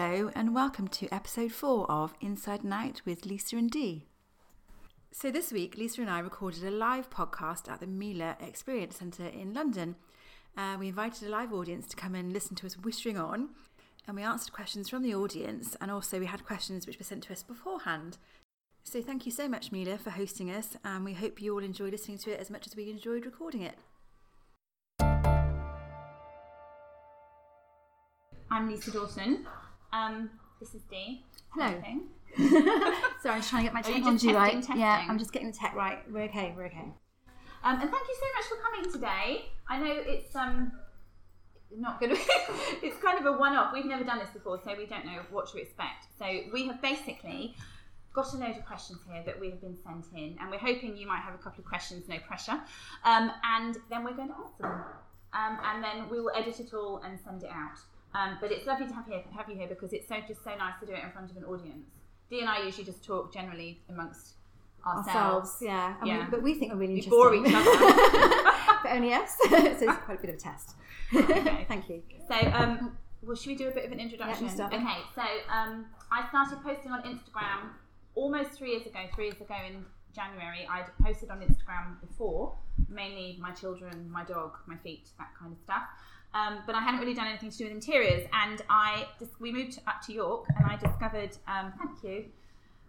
Hello, and welcome to episode four of Inside Night with Lisa and Dee. So, this week, Lisa and I recorded a live podcast at the Mila Experience Centre in London. Uh, we invited a live audience to come and listen to us whistling on, and we answered questions from the audience, and also we had questions which were sent to us beforehand. So, thank you so much, Mila, for hosting us, and we hope you all enjoy listening to it as much as we enjoyed recording it. I'm Lisa Dawson. Um, this is Dee. Hello. Sorry, I'm just trying to get my technology right. testing, Yeah. I'm just getting the tech right. We're okay. We're okay. Um, and thank you so much for coming today. I know it's um not going to. it's kind of a one-off. We've never done this before, so we don't know what to expect. So we have basically got a load of questions here that we have been sent in, and we're hoping you might have a couple of questions, no pressure. Um, and then we're going to answer them, um, and then we will edit it all and send it out. Um, but it's lovely to have here have you here because it's so just so nice to do it in front of an audience. Dee and I usually just talk generally amongst ourselves. Ourselves, yeah. And Yeah. We, but we think we're really We interesting. bore each other. but only us. so it's quite a bit of a test. Okay. Thank you. So, um, well, should we do a bit of an introduction? Yeah, okay, so um, I started posting on Instagram almost three years ago. Three years ago in January, I'd posted on Instagram before, mainly my children, my dog, my feet, that kind of stuff. Um, but I hadn't really done anything to do with interiors, and I we moved up to York, and I discovered. Um, thank you.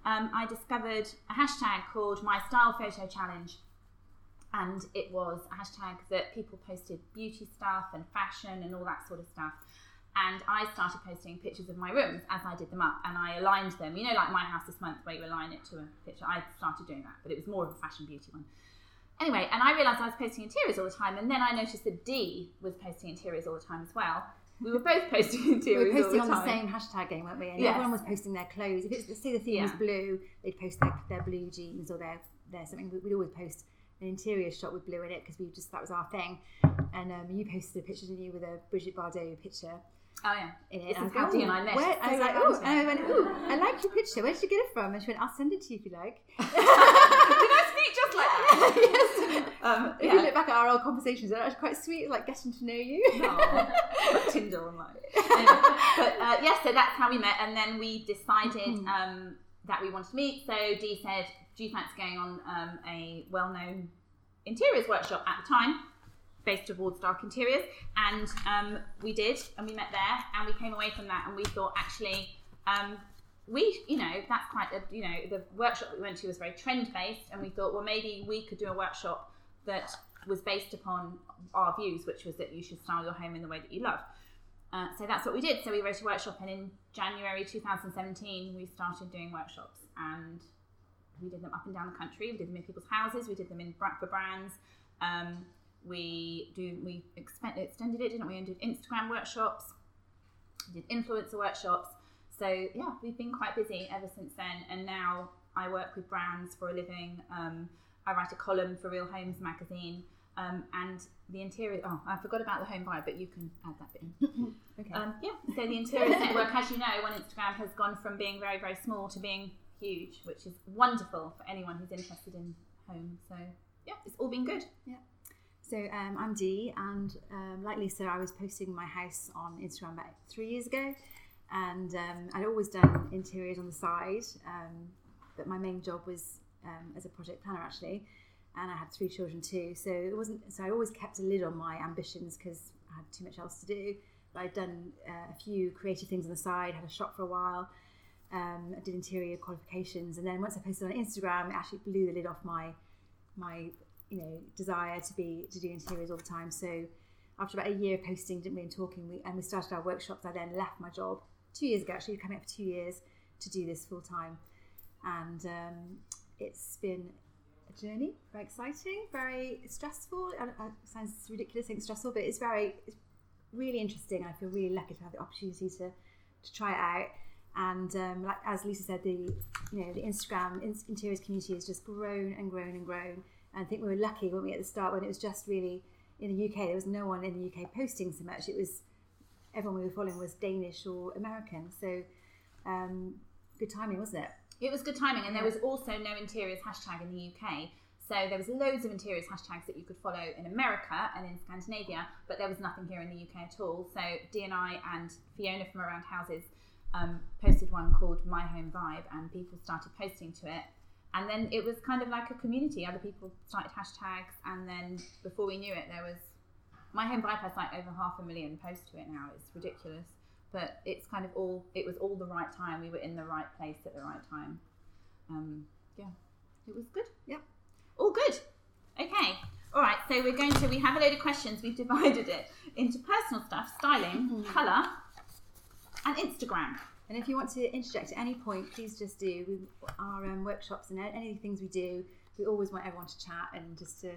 Um, I discovered a hashtag called My Style Photo Challenge, and it was a hashtag that people posted beauty stuff and fashion and all that sort of stuff. And I started posting pictures of my rooms as I did them up, and I aligned them. You know, like my house this month, where you align it to a picture. I started doing that, but it was more of a fashion beauty one. Anyway, and I realised I was posting interiors all the time, and then I noticed that Dee was posting interiors all the time as well. We were both posting interiors. We were posting all on the the same hashtag game, weren't we? And Yes. everyone was posting their clothes. If it's say the theme was blue, they'd post their, their blue jeans or their, their something. We- We'd always post an interior shot with blue in it because we just that was our thing. And um, you posted a picture, didn't you, with a Brigitte Bardot picture Oh yeah. in it. This And is I how was Dee like, and I met. "Oh, where-" I was like, oh, and I went, oh, I like your picture. Where did you get it from? And she went, I'll send it to you if you like. Did I speak just like that? yes. Um, If you look back at our old conversations, they're actually quite sweet, like getting to know you. Aw, Tinder and like. Anyway, but uh, yes, so that's how we met, and then we decided Mm-hmm. um, that we wanted to meet. So Dee said, "Do you fancy going on um, a well-known interiors workshop at the time?" Based towards dark interiors, and um, we did, and we met there, and we came away from that, and we thought actually, um, we, you know, that's quite a, you know, the workshop that we went to was very trend based, and we thought, well, maybe we could do a workshop that was based upon our views, which was that you should style your home in the way that you love. Uh, so that's what we did. So we wrote a workshop, and in January 2017, we started doing workshops, and we did them up and down the country. We did them in people's houses. We did them in for brands. Um, we do we extended it, didn't we? And did Instagram workshops. We did influencer workshops. So yeah, we've been quite busy ever since then. And now I work with brands for a living. Um, I write a column for Real Homes magazine. Um, and the interior. Oh, I forgot about the home vibe, but you can add that bit in. okay. Um, yeah, so the interior Network, as you know, on Instagram has gone from being very, very small to being huge, which is wonderful for anyone who's interested in home. So, yeah, it's all been good. Yeah. So um, I'm Dee, and um, like Lisa, I was posting my house on Instagram about three years ago, and um, I'd always done interiors on the side, um, but my main job was um, as a project planner actually, and I had three children too, so it wasn't. So I always kept a lid on my ambitions because I had too much else to do. But I'd done uh, a few creative things on the side, had a shop for a while. Um, I did interior qualifications, and then once I posted on Instagram, it actually blew the lid off my my you know desire to be to do interiors all the time. So after about a year of posting, didn't we, and talking, we and we started our workshops. I then left my job two years ago, actually coming up for two years to do this full time, and um, it's been a journey, very exciting, very stressful. I, it sounds ridiculous, saying stressful, but it's very it's really interesting. I feel really lucky to have the opportunity to to try it out. And um, like as Lisa said, the you know the Instagram in- interiors community has just grown and grown and grown. And I think we were lucky, weren't we, at the start when it was just really in the UK. There was no one in the UK posting so much. It was everyone we were following was Danish or American. So um, good timing, wasn't it? It was good timing, and there was also no interiors hashtag in the UK. So there was loads of interiors hashtags that you could follow in America and in Scandinavia, but there was nothing here in the UK at all. So Dee and I and Fiona from Around Houses um, posted one called My Home Vibe, and people started posting to it. And then it was kind of like a community. Other people started hashtags, and then before we knew it, there was My Home Vibe has like over half a million posts to it now. It's ridiculous, but it's kind of all. It was all the right time. We were in the right place at the right time. Um, yeah, it was good. Yeah, All good. Okay. All right. So we're going to. We have a load of questions. We've divided it into personal stuff, styling, color, and Instagram. And if you want to interject at any point, please just do. With our um, workshops and any things we do, we always want everyone to chat and just to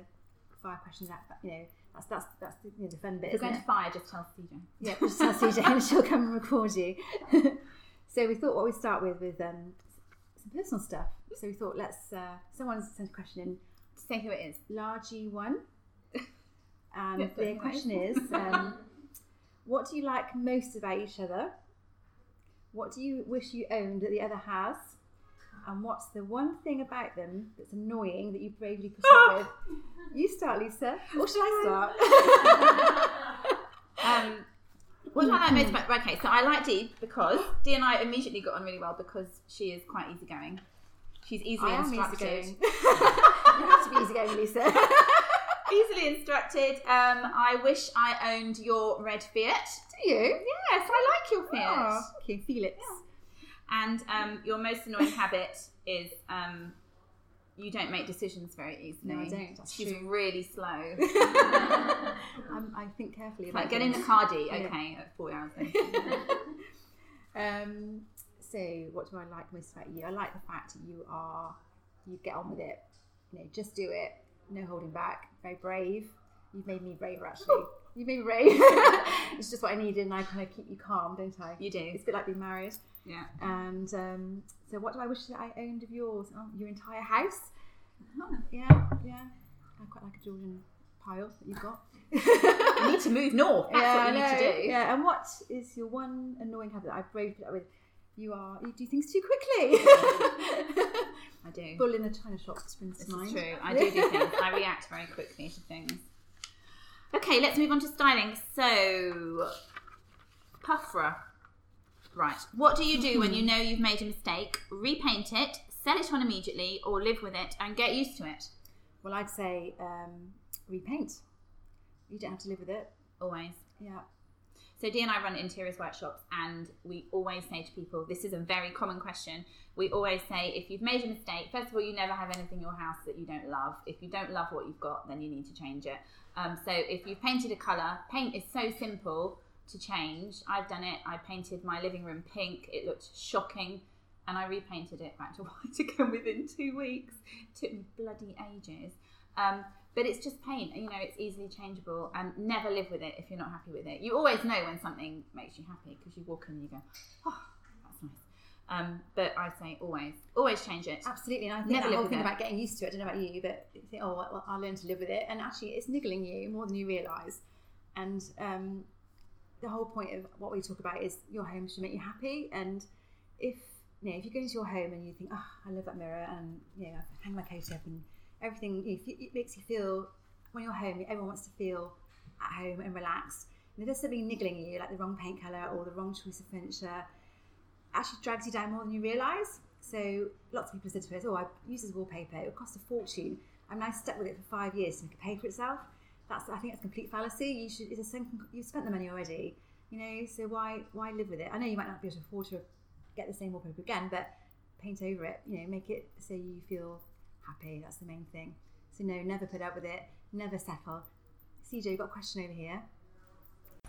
fire questions out. You know, that's that's that's the, you know, the fun bit. If you're going to fire, just tell CJ. Yeah, just tell CJ and she'll come and record you. so we thought what we'd start with with um, some personal stuff. So we thought let's uh, someone sent a question in Say who it is. largy one, and Yes, the question is, um, what do you like most about each other? What do you wish you owned that the other has? And what's the one thing about them that's annoying that you bravely put up with? You start, Lisa. Or should I start? Um, what do I like most about? Okay, so I like Dee because Dee and I immediately got on really well because she is quite easygoing. She's easily I instructed. easygoing. you have to be easygoing, Lisa. easily instructed. Um, I wish I owned your red Fiat. Do you? Yes, I like your Fiat. Oh, okay, Felix. And um, your most annoying habit is um, you don't make decisions very easily. No, I don't. That's She's true. really slow. I'm, I think carefully like about get in the things. car, Dee. Yeah. Okay, at four hours. Um, so, what do I like most about you? I like the fact that you are, you get on with it. You know, just do it. No holding back. Very brave. You've made me braver, actually. You've made me brave. it's just what I needed, and I kind of keep you calm, don't I? You do. It's a bit like being married. Yeah. And um, so, what do I wish that I owned of yours? Oh, your entire house. Oh. Yeah, yeah. I quite like a Georgian pile that you've got. You need to move north. That's yeah, what you I need to do. Yeah, and what is your one annoying habit that I've braved it with? You are you do things too quickly. I do. Bull in a china shop springs to mind. true. I do do things. I react very quickly to things. Okay, let's move on to styling. So, Puffra. Right. What do you do when you know you've made a mistake? Repaint it, sell it on immediately, or live with it and get used to it? Well, I'd say um, repaint. You don't have to live with it. Always. Yeah. So Dee and I run interiors workshops, and we always say to people, this is a very common question. We always say, if you've made a mistake, first of all, you never have anything in your house that you don't love. If you don't love what you've got, then you need to change it. Um, so if you've painted a colour, paint is so simple to change. I've done it. I painted my living room pink. It looked shocking, and I repainted it back to white again within two weeks. It took me bloody ages. Um, but it's just paint, and you know, it's easily changeable and never live with it if you're not happy with it. You always know when something makes you happy because you walk in and you go, oh, that's nice. Um, but I say always, always change it. Absolutely. And I think Never that live whole thing it. about getting used to it, I don't know about you, but you think, oh, well, I'll learn to live with it. And actually, it's niggling you more than you realise. And um, the whole point of what we talk about is your home should make you happy. And if you know, if you go into your home and you think, oh, I love that mirror, and you know, I hang my coat up, and everything, you know, it makes you feel when you're home, everyone wants to feel at home and relaxed. And if there's something niggling you, like the wrong paint colour or the wrong choice of furniture, actually drags you down more than you realise. So lots of people said to us, "Oh, I use this wallpaper. It would cost a fortune. I'm now stuck with it for five years to make it pay for itself." That's I think that's complete fallacy. You should. It's a same, you've spent the money already. You know, so why why live with it? I know you might not be able to afford to get the same wallpaper again, but paint over it. You know, make it so you feel happy. That's the main thing. So no, never put up with it. Never settle. CJ, you've got a question over here.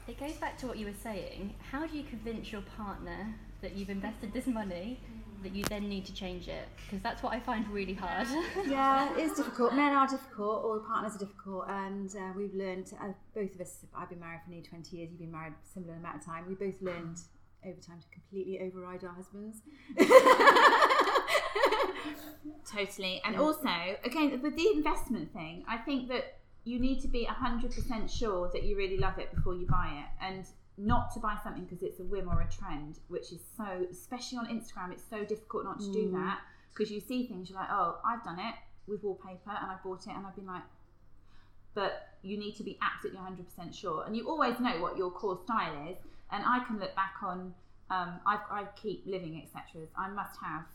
It goes back to what you were saying. How do you convince your partner that you've invested this money that you then need to change it? Because that's what I find really hard. yeah, it's difficult. Men are difficult, all partners are difficult, and uh, we've learned. Uh, both of us. I've been married for nearly twenty years. You've been married a similar amount of time. We both learned over time to completely override our husbands. Totally. And also, again, with the investment thing, I think that you need to be 100% sure that you really love it before you buy it. And not to buy something because it's a whim or a trend, which is so, especially on Instagram, it's so difficult not to do Mm. that because you see things, you're like, oh, I've done it with wallpaper and I bought it and I've been like, but you need to be absolutely 100% sure. And you always know what your core style is. And I can look back on um, I, I keep living etc. I must have.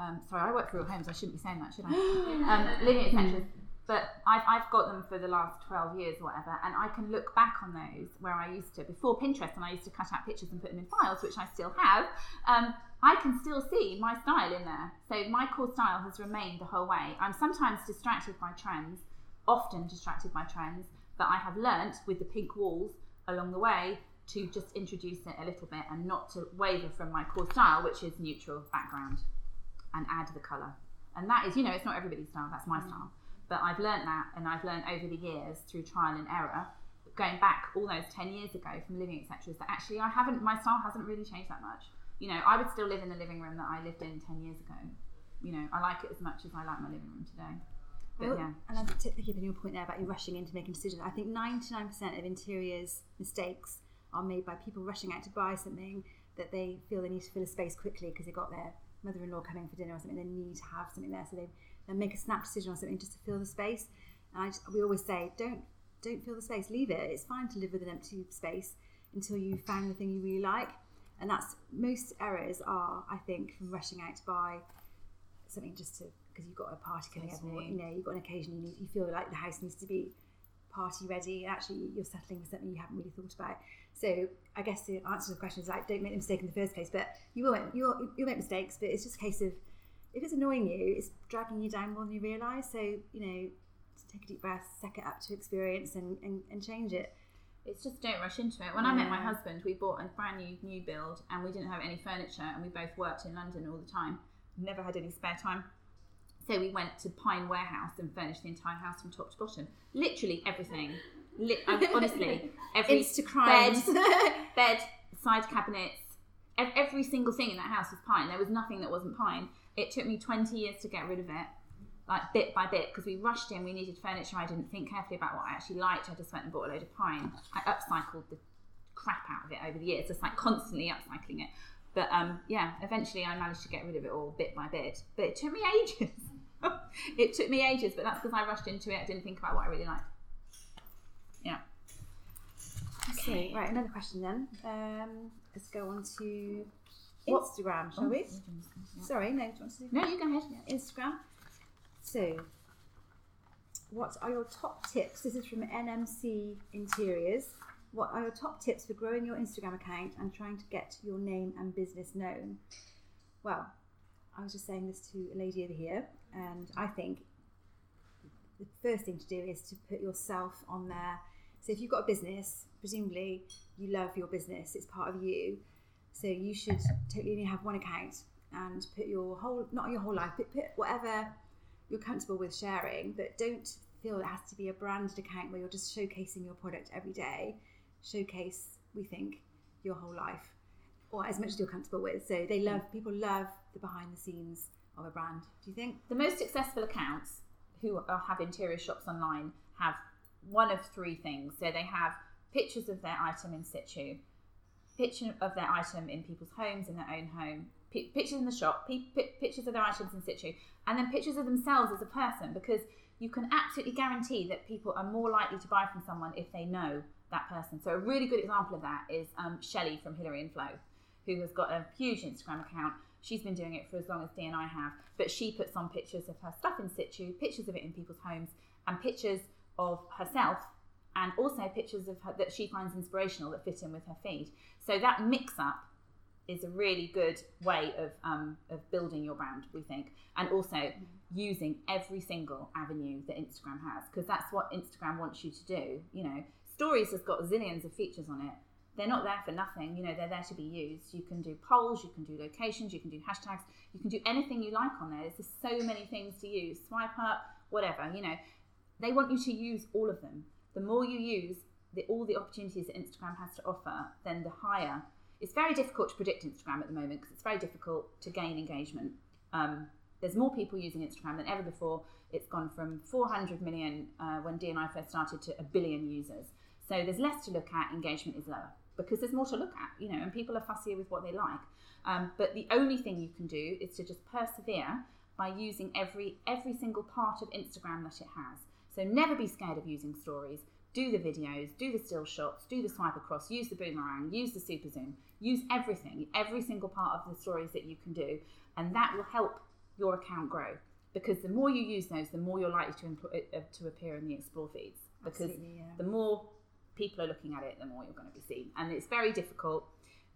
Um, sorry, I work for real homes. I shouldn't be saying that, should I? um, living. But I've, I've got them for the last 12 years or whatever, and I can look back on those where I used to, before Pinterest, and I used to cut out pictures and put them in files, which I still have. Um, I can still see my style in there. So my core style has remained the whole way. I'm sometimes distracted by trends, often distracted by trends, but I have learnt with the pink walls along the way to just introduce it a little bit and not to waver from my core style, which is neutral background, and add the colour. And that is, you know, it's not everybody's style, that's my mm. style. But I've learned that, and I've learned over the years through trial and error, going back all those 10 years ago from living etc that actually I haven't my style hasn't really changed that much you know I would still live in the living room that I lived in 10 years ago you know I like it as much as I like my living room today but Well, yeah And I'm picking up your point there about you rushing into making decisions. I think 99% of interiors mistakes are made by people rushing out to buy something that they feel they need to fill a space quickly because they got their mother-in-law coming for dinner or something. They need to have something there, so they they make a snap decision on something just to fill the space. And I just, we always say, don't don't fill the space, leave it. It's fine to live with an empty space until you found the thing you really like. And that's most errors are, I think, from rushing out to buy something just to because you've got a party coming up, or you know you've got an occasion you need, you feel like the house needs to be party ready. Actually, you're settling for something you haven't really thought about. So I guess the answer to the question is like, don't make the mistake in the first place. But you will you'll you'll make mistakes, but it's just a case of if it's annoying you, it's dragging you down more than you realise. So you know, take a deep breath, suck it up to experience, and and, and change it. It's just don't rush into it. When I met my husband, we bought a brand new new build and we didn't have any furniture and we both worked in London all the time. Never had any spare time. So we went to Pine Warehouse and furnished the entire house from top to bottom. Literally everything. Li- um, honestly, every bed, bed, side cabinets, ev- every single thing in that house was pine. There was nothing that wasn't pine. It took me 20 years to get rid of it, like bit by bit, because we rushed in. We needed furniture. I didn't think carefully about what I actually liked. I just went and bought a load of pine. I upcycled the crap out of it over the years, just like constantly upcycling it. But um, yeah, eventually I managed to get rid of it all bit by bit. But it took me ages. it took me ages, but that's because I rushed into it. I didn't think about what I really liked. Yeah. So, right, another question then. Um, let's go on to Instagram, shall we? Sorry, no. Do you want to do No, you go ahead. Instagram. So, what are your top tips? This is from NMC Interiors. What are your top tips for growing your Instagram account and trying to get your name and business known? Well, I was just saying this to a lady over here, and I think the first thing to do is to put yourself on there. So, if you've got a business, presumably you love your business, it's part of you. So, you should totally only have one account and put your whole, not your whole life, but put whatever you're comfortable with sharing, but don't feel it has to be a branded account where you're just showcasing your product every day. Showcase, we think, your whole life or as much as you're comfortable with. So they love, people love the behind the scenes of a brand. Do you think? The most successful accounts who have interior shops online have one of three things. So they have pictures of their item in situ, picture of their item in people's homes, in their own home, pi- pictures in the shop, pi- pi- pictures of their items in situ, and then pictures of themselves as a person because you can absolutely guarantee that people are more likely to buy from someone if they know that person. So a really good example of that is um, Shelley from Hillary and Flo, who has got a huge Instagram account. She's been doing it for as long as Dee and I have, but she puts on pictures of her stuff in situ, pictures of it in people's homes, and pictures of herself, and also pictures of her that she finds inspirational that fit in with her feed. So that mix up is a really good way of um, of building your brand, we think, and also using every single avenue that Instagram has, because that's what Instagram wants you to do. You know, Stories has got zillions of features on it. They're not there for nothing. You know, they're there to be used. You can do polls, you can do locations, you can do hashtags, you can do anything you like on there. There's just so many things to use. Swipe up, whatever. You know, they want you to use all of them. The more you use the, all the opportunities that Instagram has to offer, then the higher. It's very difficult to predict Instagram at the moment because it's very difficult to gain engagement. Um, there's more people using Instagram than ever before. It's gone from 400 million uh, when Dee and I first started to a billion users. So there's less to look at. Engagement is lower because there's more to look at, you know, and people are fussier with what they like. Um, but the only thing you can do is to just persevere by using every every single part of Instagram that it has. So never be scared of using stories. do the videos, do the still shots, do the swipe across, use the boomerang, use the super zoom, use everything, every single part of the stories that you can do, and that will help your account grow. Because the more you use those, the more you're likely to employ, uh, to appear in the explore feeds. Because yeah. the more people are looking at it, the more you're going to be seen, and it's very difficult.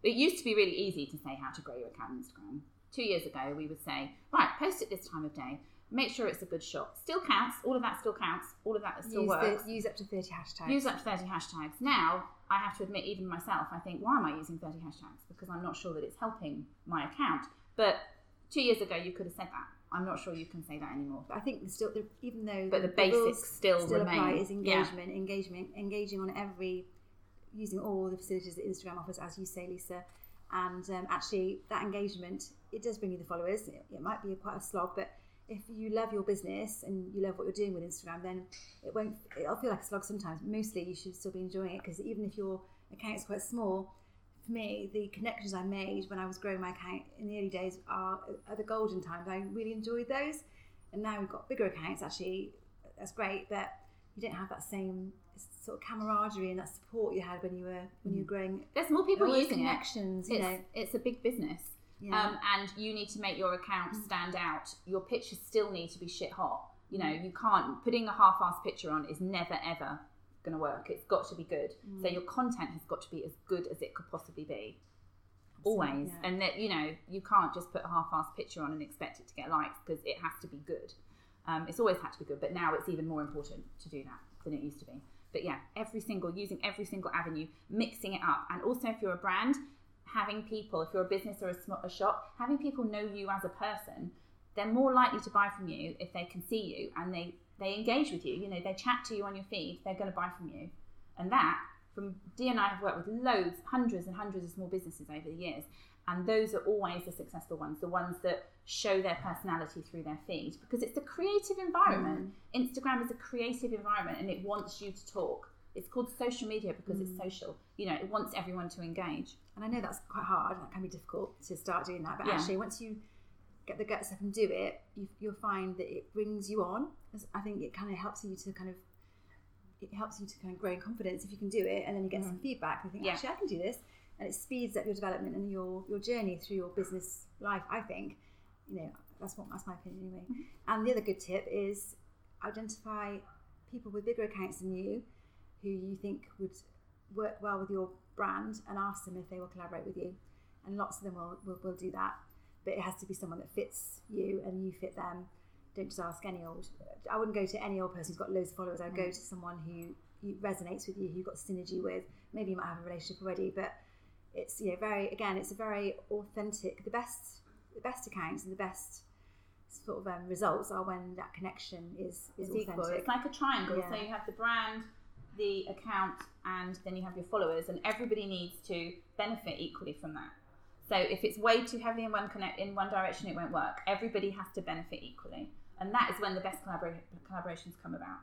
It used to be really easy to say how to grow your account on Instagram. Two years ago, we would say, right, post it this time of day. Make sure it's a good shot. Still counts. All of that still counts. All of that still use, works. the, use up to 30 hashtags. Use up to 30 hashtags. Now, I have to admit, even myself, I think, why am I using 30 hashtags? Because I'm not sure that it's helping my account. But two years ago, you could have said that. I'm not sure you can say that anymore. But I think still, even though But the rules basics still still remain. apply is Yeah. engagement, engagement, engaging on every, using all the facilities that Instagram offers, as you say, Lisa. And um, actually, that engagement it does bring you the followers. It, it might be quite a slog, but if you love your business and you love what you're doing with Instagram, then it won't. It'll feel like a slog sometimes. Mostly, you should still be enjoying it because even if your account is quite small, for me, the connections I made when I was growing my account in the early days are, are the golden times. I really enjoyed those, and now we've got bigger accounts. Actually, that's great, but you don't have that same sort of camaraderie and that support you had when you were when you were mm. growing. There's more people using it. connections, you It's, know. it's a big business. Yeah. Mm. Um, and you need to make your account stand out. Your pictures still need to be shit hot. You know, Mm. you can't putting a half-assed picture on is never ever going to work. It's got to be good. Mm. So your content has got to be as good as it could possibly be. Always, yeah. and that you know you can't just put a half-assed picture on and expect it to get likes because it has to be good. Um, it's always had to be good, but now it's even more important to do that than it used to be. But yeah, every single using every single avenue, mixing it up, and also if you're a brand, having people, if you're a business or a, sm- a shop, having people know you as a person, they're more likely to buy from you if they can see you and they they engage with you. You know, they chat to you on your feed, they're going to buy from you, and that from Dee and I have worked with loads, hundreds and hundreds of small businesses over the years, and those are always the successful ones, the ones that show their personality through their feed because it's a creative environment. Mm. Instagram is a creative environment and it wants you to talk. It's called social media because it's mm. social. You know, it wants everyone to engage. And I know that's quite hard. And that can be difficult to start doing that. But Yeah. actually, once you get the guts up and do it, you, you'll find that it brings you on. I think it kind of helps you to kind of it helps you to kind of grow in confidence if you can do it, and then you get some mm-hmm. feedback. And You think, Yeah. actually, I can do this, and it speeds up your development and your your journey through your business life. I think, you know, that's what that's my opinion anyway. Mm-hmm. And the other good tip is identify people with bigger accounts than you who you think would work well with your brand and ask them if they will collaborate with you. And lots of them will, will, will do that. But it has to be someone that fits you and you fit them. Don't just ask any old. I wouldn't go to any old person who's got loads of followers. I'd go to someone who, who resonates with you, who you've got synergy with. Maybe you might have a relationship already, but it's you know very again it's a very authentic. The best the best accounts and the best sort of um, results are when that connection is is It's equal. authentic. It's like a triangle. Yeah. So you have the brand, the account, and then you have your followers, and everybody needs to benefit equally from that. So if it's way too heavy in one connect in one direction, it won't work. Everybody has to benefit equally, and that is when the best collabora- collaborations come about.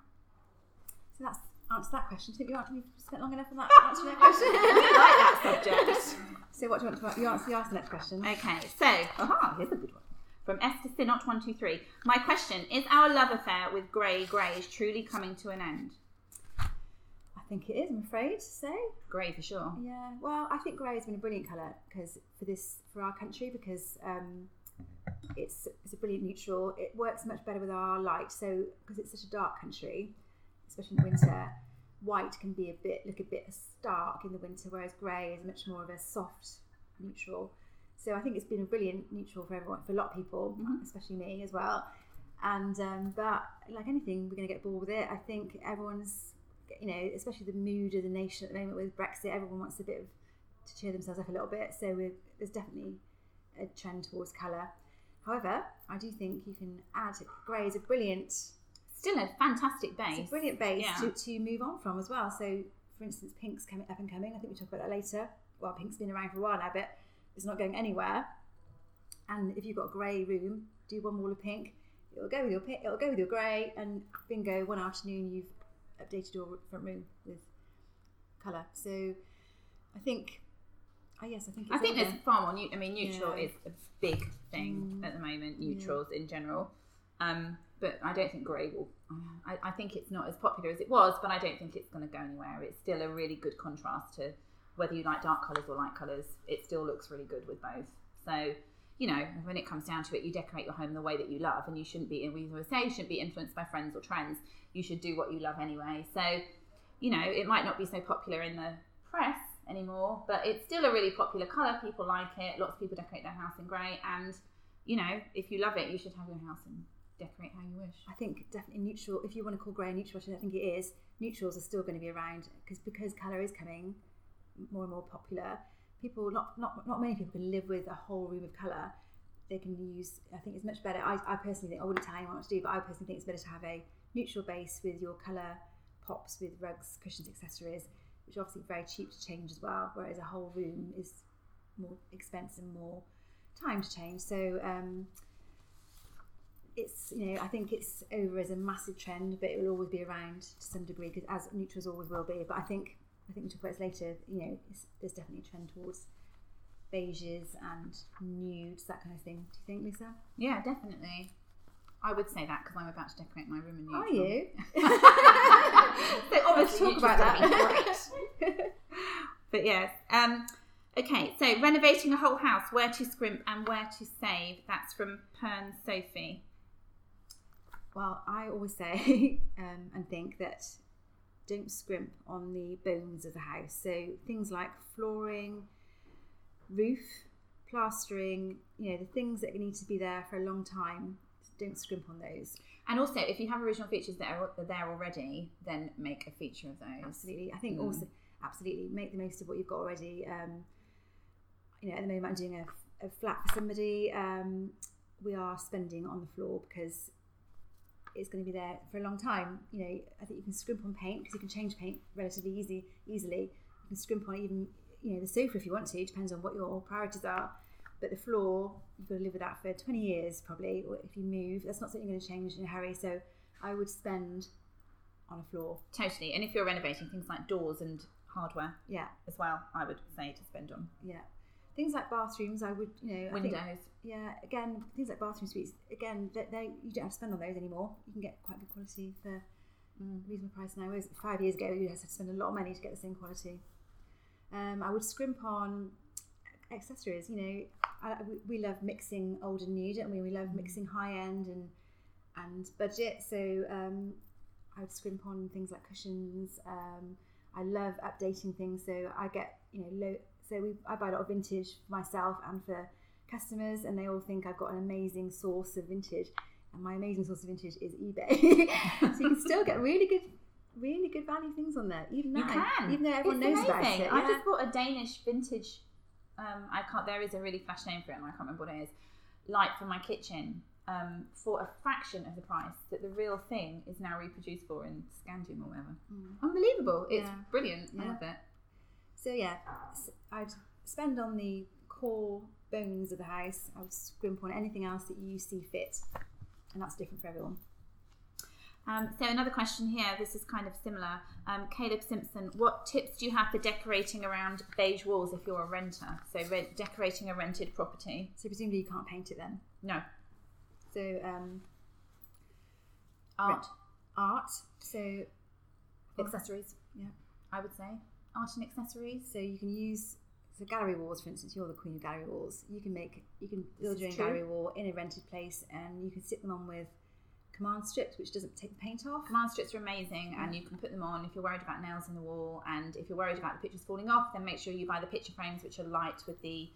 So that's answer that question. Do you think you you've spent long enough on that answering that question? like that subject. so what do you want to you answer? You ask the next question. Okay, so aha, here's a good one. From Esther Sinot one two three. My question is: Our love affair with Grey Greys truly coming to an end? I think it is. I'm afraid to say. Grey for sure. Yeah. Well, I think grey has been a brilliant colour because for this for our country because um, it's it's a brilliant neutral. It works much better with our light. So because it's such a dark country, especially in the winter, white can be a bit look a bit stark in the winter, whereas grey is much more of a soft neutral. So I think it's been a brilliant neutral for everyone, for a lot of people, especially me as well. And um, but like anything, we're going to get bored with it. I think everyone's, you know, especially the mood of the nation at the moment with Brexit, everyone wants a bit of to cheer themselves up a little bit. So there's definitely a trend towards colour. However, I do think you can add grey is a brilliant, Still a fantastic base. it's a brilliant base Yeah. to, to move on from as well. So, for instance, pink's coming up and coming. I think we talk about that later. Well, pink's been around for a while now, but it's not going anywhere. And if you've got a grey room, do one wall of pink. It'll go with your pink. It'll go with your grey, and bingo! One afternoon, you've updated your front room with colour. So, I think. Oh yes, I think. It's I think over. there's far more. New- I mean, neutral Yeah. is a big thing Mm. at the moment. Neutrals in general. Um, but I don't think grey will. I, I think it's not as popular as it was, but I don't think it's going to go anywhere. It's still a really good contrast to whether you like dark colours or light colours. It still looks really good with both. So, you know, when it comes down to it, you decorate your home the way that you love, and you shouldn't be. We always say you shouldn't be influenced by friends or trends. You should do what you love anyway. So, you know, it might not be so popular in the press anymore, but it's still a really popular colour. People like it. Lots of people decorate their house in grey, and you know, if you love it, you should have your house in decorate how you wish. I think definitely neutral. If you want to call grey a neutral, I think it is, neutrals are still going to be around because because colour is coming more and more popular. People, not not not many people can live with a whole room of colour. They can use. I think it's much better. I, I personally think I wouldn't tell anyone what to do, but I personally think it's better to have a neutral base with your colour pops with rugs, cushions, accessories, which are obviously very cheap to change as well. Whereas a whole room is more expensive and more time to change. So. Um, it's you know I think it's over as a massive trend, but it will always be around to some degree because as neutrals always will be. But I think I think we'll talk about this later. You know, there's definitely a trend towards beiges and nudes, that kind of thing. Do you think, Lisa? Yeah, definitely. I would say that because I'm about to decorate my room in neutral. Are you? so obviously, talk about that. but yes. Um, okay, so renovating a whole house, where to scrimp and where to save. That's from Pern Sophie. Well, I always say um, and think that don't scrimp on the bones of the house. So things like flooring, roof, plastering, you know, the things that need to be there for a long time, don't scrimp on those. And also, if you have original features that are there already, then make a feature of those. Absolutely. I think mm. also, absolutely, make the most of what you've got already. Um, you know, at the moment, I'm doing a, a flat for somebody. Um, we are spending on the floor because it's going to be there for a long time. You know, I think you can scrimp on paint because you can change paint relatively easy easily. You can scrimp on even you know the sofa if you want to. It depends on what your priorities are. But the floor, you've got to live with that for 20 years probably. Or if you move, that's not something you're going to change in a hurry. So I would spend on a floor. Totally. And if you're renovating things like doors and hardware, yeah, as well, I would say to spend on. Yeah. Things like bathrooms, I would, you know, windows. Think, yeah, again, things like bathroom suites. Again, they, they, you don't have to spend on those anymore. You can get quite good quality for mm, reasonable price now. Whereas five years ago, you had to spend a lot of money to get the same quality. Um, I would scrimp on accessories. You know, I, we, we, love mixing old and new, don't we? We love mm. mixing high end and and budget. So um, I would scrimp on things like cushions. Um, I love updating things, so I get you know low so we, I buy a lot of vintage for myself and for customers, and they all think I've got an amazing source of vintage. And my amazing source of vintage is eBay. so you can still get really good, really good value things on there, even now. You can. Even though everyone it's knows amazing. about it. I just bought a Danish vintage. Um, I can't. There is a really flash name for it, and I can't remember what it is. Light for my kitchen. Um, for a fraction of the price that the real thing is now reproduced for in Scandium or whatever. Mm. Unbelievable. It's yeah. brilliant. Yeah. I love it. So yeah, I'd spend on the core bones of the house. I would scrimp on anything else that you see fit, and that's different for everyone. Um, so another question here. This is kind of similar. Um, Caleb Simpson, what tips do you have for decorating around beige walls if you're a renter? So re- decorating a rented property. So presumably you can't paint it then. No. So um, art. Art. So accessories. Yeah, I would say art and accessories. So you can use so gallery walls, for instance, you're the queen of gallery walls. You can make you can build your own gallery wall in a rented place, and you can stick them on with command strips, which doesn't take the paint off. Command strips are amazing, and you can put them on if you're worried about nails in the wall, and if you're worried about the pictures falling off, then make sure you buy the picture frames, which are light with the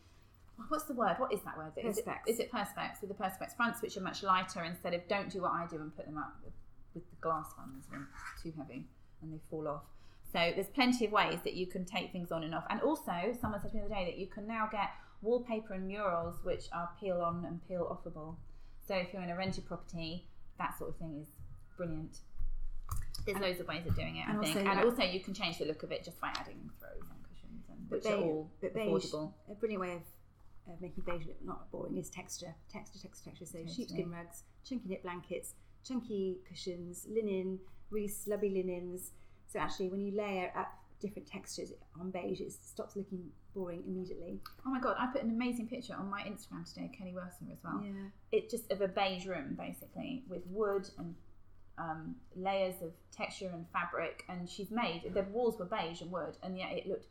what's the word? What is that word? Is perspex. it, is it perspex with the perspex fronts, which are much lighter? Instead of don't do what I do and put them up with, with the glass ones when it's too heavy and they fall off. So there's plenty of ways that you can take things on and off. And also, someone said to me the other day that you can now get wallpaper and murals which are peel on and peel offable. So if you're in a rented property, that sort of thing is brilliant. There's and, loads of ways of doing it, I think. Also, and also, you can change the look of it just by adding throws and cushions, and, which beige, are all affordable. a brilliant way of, of making beige look not boring is texture, texture, texture, texture. So totally. sheepskin rugs, chunky knit blankets, chunky cushions, linen, really slubby linens so actually, when you layer up different textures on beige, it stops looking boring immediately. Oh my god, I put an amazing picture on my Instagram today, Kelly Worser as well. Yeah. It just of a beige room basically with wood and um, layers of texture and fabric, and she's made the walls were beige and wood, and yet it looked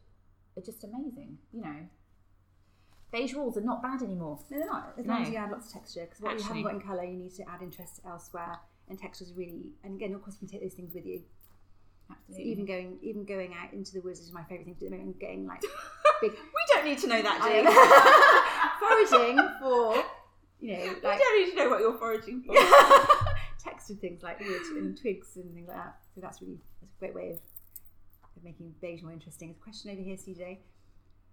just amazing. You know, beige walls are not bad anymore. No, they're not. As long as you add lots of texture, because what you haven't got in colour, you need to add interest elsewhere. And texture is really, and again, of course, you can take those things with you. So Absolutely. even going, even going out into the woods is my favourite thing to do. at the moment, and getting like big we don't need to know that, I Jane. foraging for, you know, we like don't need to know what you're foraging for. textured things like wood and twigs and things like that. So that's really that's a great way of, of making beige more interesting. There's a question over here, CJ.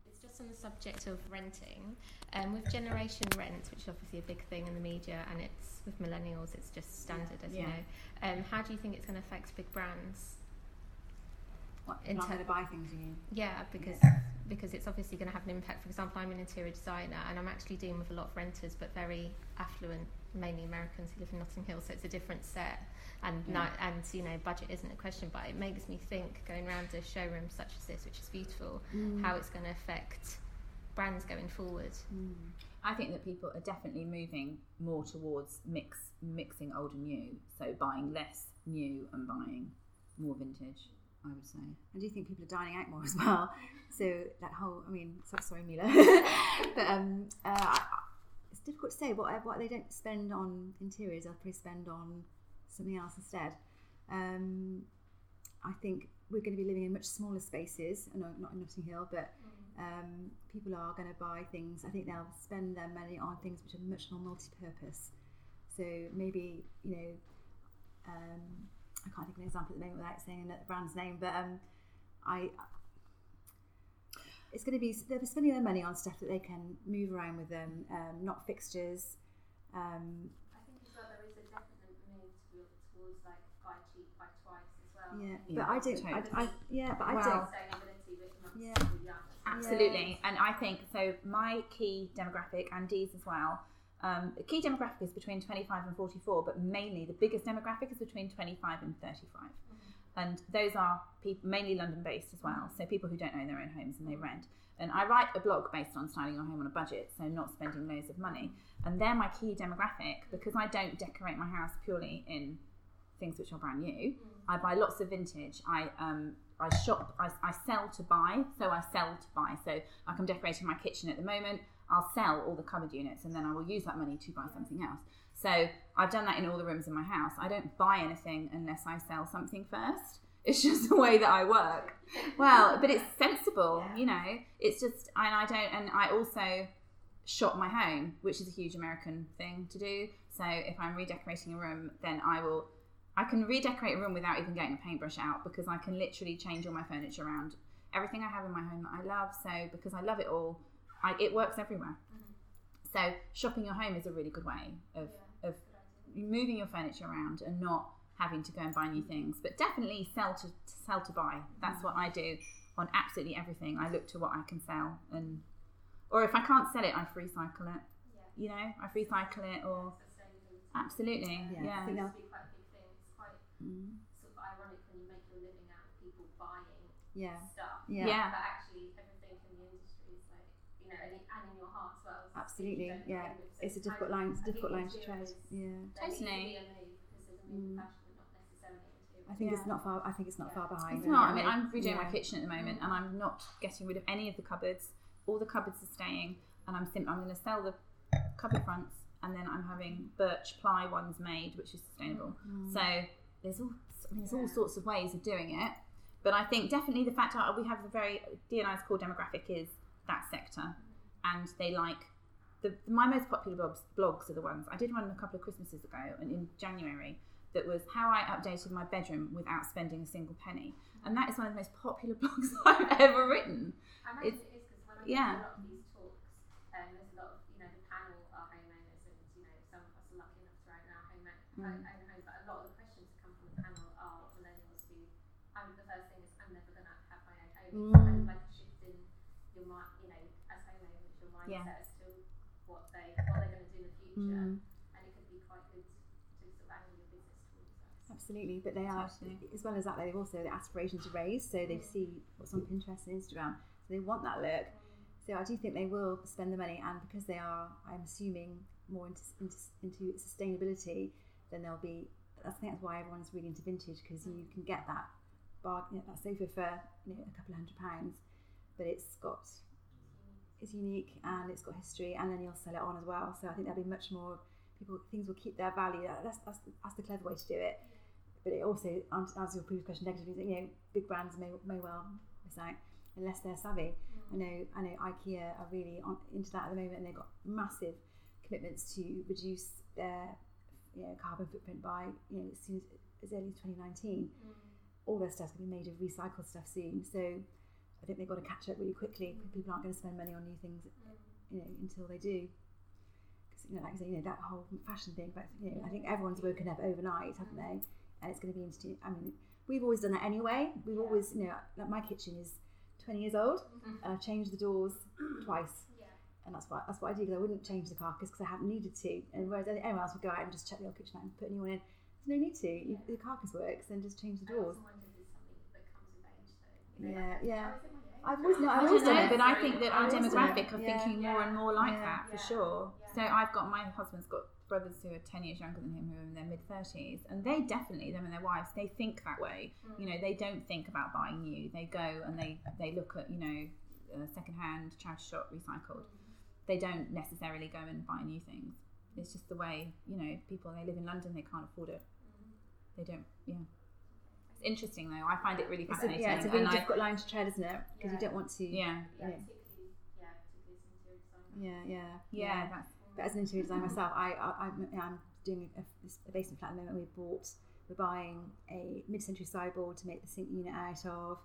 It's just on the subject of renting. Um, with generation rent, which is obviously a big thing in the media, and it's with millennials, it's just standard, as you know. Um, how do you think it's going to affect big brands? What, In not to buy things, you mean? Yeah, because because it's obviously going to have an impact. For example, I'm an interior designer, and I'm actually dealing with a lot of renters, but very affluent, mainly Americans who live in Notting Hill. So it's a different set, and Yeah. ni- and you know, budget isn't a question. But it makes me think going around a showroom such as this, which is beautiful, how it's going to affect brands going forward. Mm. I think that people are definitely moving more towards mix mixing old and new. So buying less new and buying more vintage. I would say. I do think people are dining out more as well. So that whole, I mean, sorry, Mila, but um, uh, it's difficult to say what what they don't spend on interiors. They'll probably spend on something else instead. Um, I think we're going to be living in much smaller spaces. No, not in Notting Hill, but um, people are going to buy things. I think they'll spend their money on things which are much more multi-purpose. So maybe you know, um, I can't think of an example at the moment without saying the brand's name, but um, I. It's going to be they'll be spending their money on stuff that they can move around with them, um, not fixtures. Um, I think as well there is a definite move towards like buy cheap, buy twice as well. yeah, Yeah, but I don't. I, I, yeah, but I Well- don't. Sustainability, but Yeah. Absolutely, and I think so. My key demographic and Dee's as well. Um, the key demographic is between 25 and 44, but mainly the biggest demographic is between 25 and 35. And those are people mainly London based as well, so people who don't own their own homes and they rent. And I write a blog based on styling your home on a budget, so not spending loads of money. And they're my key demographic because I don't decorate my house purely in things which are brand new. I buy lots of vintage. I um, I shop. I, I sell to buy. So I sell to buy. So like I'm decorating my kitchen at the moment. I'll sell all the cupboard units and then I will use that money to buy something else. So I've done that in all the rooms in my house. I don't buy anything unless I sell something first. It's just the way that I work. Well, but it's sensible, you know. It's just, and I don't, and I also shop my home, which is a huge American thing to do. So if I'm redecorating a room, then I will, I can redecorate a room without even getting a paintbrush out because I can literally change all my furniture around. Everything I have in my home that I love. So because I love it all, I, it works everywhere. So shopping your home is a really good way of, of moving your furniture around and not having to go and buy new things. But definitely sell to sell to buy. That's what I do on absolutely everything. I look to what I can sell and or if I can't sell it, I free cycle it. You know, I free cycle it or absolutely. Yeah, Yeah. I think It's quite a big thing. It's quite Mm, sort of ironic when you make your living out of people buying yeah, stuff. yeah, Yeah. But actually, everything in the industry is like, you know, and, and in your heart as well. is absolutely. something Yeah. So it's a difficult line. It's a I think difficult line to tread. Yeah, there Totally. be a move because there's a Mm. move fashion, but not necessarily interior. I think it's not far. I think it's not far behind. It's not. I mean, I'm redoing my kitchen at the moment, and I'm not getting rid of any of the cupboards. All the cupboards are staying, and I'm sim- I'm going to sell the cupboard fronts, and then I'm having birch ply ones made, which is sustainable. Mm. So there's all I mean, there's all sorts of ways of doing it. But I think definitely the fact that we have a very DNI's core demographic is that sector, and they like the my most popular blogs, blogs are the ones I did one a couple of Christmases ago, and in January that was how I updated my bedroom without spending a single penny, and that is one of the most popular blogs I've ever written. I It's- it is because when I yeah. a lot of these talks, um, there's a lot of, you know, the panel are homeowners and, you know, some of us are lucky enough to home, Mm. own home, but a lot of the questions that come from the panel are millennials who, I'm, the first thing is, I'm never going to have my own home. Mm. kind of like a shift in your mind, you know, as homeowners, your mindset Yeah. as to what, they, what they're going to do in the future. Mm. And it could be quite good to sort of angle your business towards that. Absolutely, but they are Totally. as well as that. They've also the aspiration to raise, so they see what's on Pinterest and Instagram, so they want that look. So I do think they will spend the money, and because they are, I'm assuming more into into, into sustainability, then they'll be. I think that's why everyone's really into vintage because you can get that bargain, you know, that sofa for you know, a couple of hundred pounds, but it's got it's unique and it's got history, and then you'll sell it on as well. So I think there'll be much more people. Things will keep their value. That's that's, that's the clever way to do it. But it also answers your previous question negatively. You know, big brands may may well miss out unless they're savvy. Mm. I know I know IKEA are really on, into that at the moment, and they've got massive commitments to reduce their you know, carbon footprint by you know as soon as, as early as 2019. Mm. All their stuff's going to be made of recycled stuff soon. So I think they've got to catch up really quickly. People aren't going to spend money on new things, you know, until they do. Because you know, like I say, you know, that whole fashion thing. But you know, I think everyone's woken up overnight, haven't they? And it's going to be interesting. I mean, we've always done that anyway. We've always, you know, like my kitchen is 20 years old, and I've changed the doors twice. And that's what that's what I do because I wouldn't change the carcass because I haven't needed to. And whereas anyone else would go out and just check the old kitchen out and put a new one in. There's no need to. You, the carcass works, then just change the doors. Yeah, yeah. I've always no, I I've don't always done know, it. but I think that our I've always done demographic are Yeah. thinking more and more like Yeah. that for sure. So I've got my husband's got brothers who are ten years younger than him, who are in their mid thirties, and they definitely them and their wives they think that way. You know, they don't think about buying new. They go and they they look at you know uh, second hand charity shop recycled. They don't necessarily go and buy new things. It's just the way you know people. They live in London, they can't afford it. They don't. Yeah. It's interesting though. I find it really It's a, fascinating. yeah, it's a really and I- difficult line to tread, isn't it? Because you don't want to. yeah. know, yeah, yeah, Yeah, that's But as an interior designer myself, I, I I'm, I'm doing a, a basement flat at the moment. We bought, we're buying a mid-century sideboard to make the sink unit out of.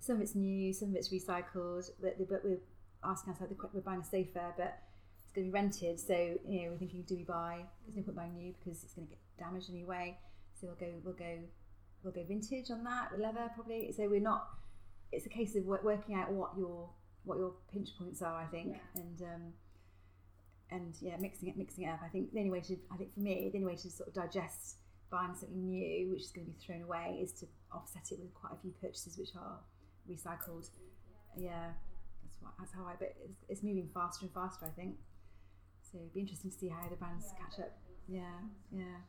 Some of it's new, some of it's recycled. But, but we're asking ourselves, we're buying a sofa, but it's going to be rented. So you know, we're thinking, do we buy? There's no point buying new because it's going to get damaged anyway. So we'll go, we'll go, we'll go vintage on that with leather probably. So we're not. It's a case of working out what your what your pinch points are, I think, and um, and yeah, mixing it, mixing it up. I think the only way to, I think for me, the only way to sort of digest buying something new, which is going to be thrown away, is to offset it with quite a few purchases which are recycled. Yeah, that's what that's how I. But it's, it's moving faster and faster. I think. So it'd be interesting to see how the brands catch up. Yeah, yeah.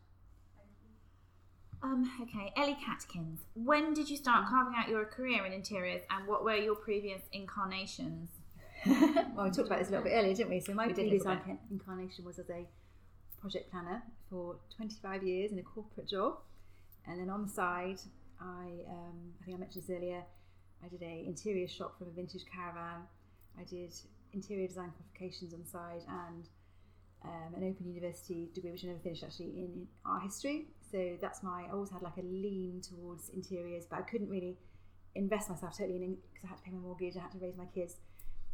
Um, okay, Ellie Catkins. When did you start carving out your career in interiors and what were your previous incarnations? well, we talked about this a little bit earlier, didn't we? So my We previous incarnation was as a project planner for 25 years in a corporate job, and then on the side, I um, I think I mentioned this earlier. I did a interior shop from a vintage caravan. I did interior design qualifications on the side and um, an open university degree, which I never finished actually in art history. So that's my. I always had like a lean towards interiors, but I couldn't really invest myself totally in because I had to pay my mortgage, I had to raise my kids.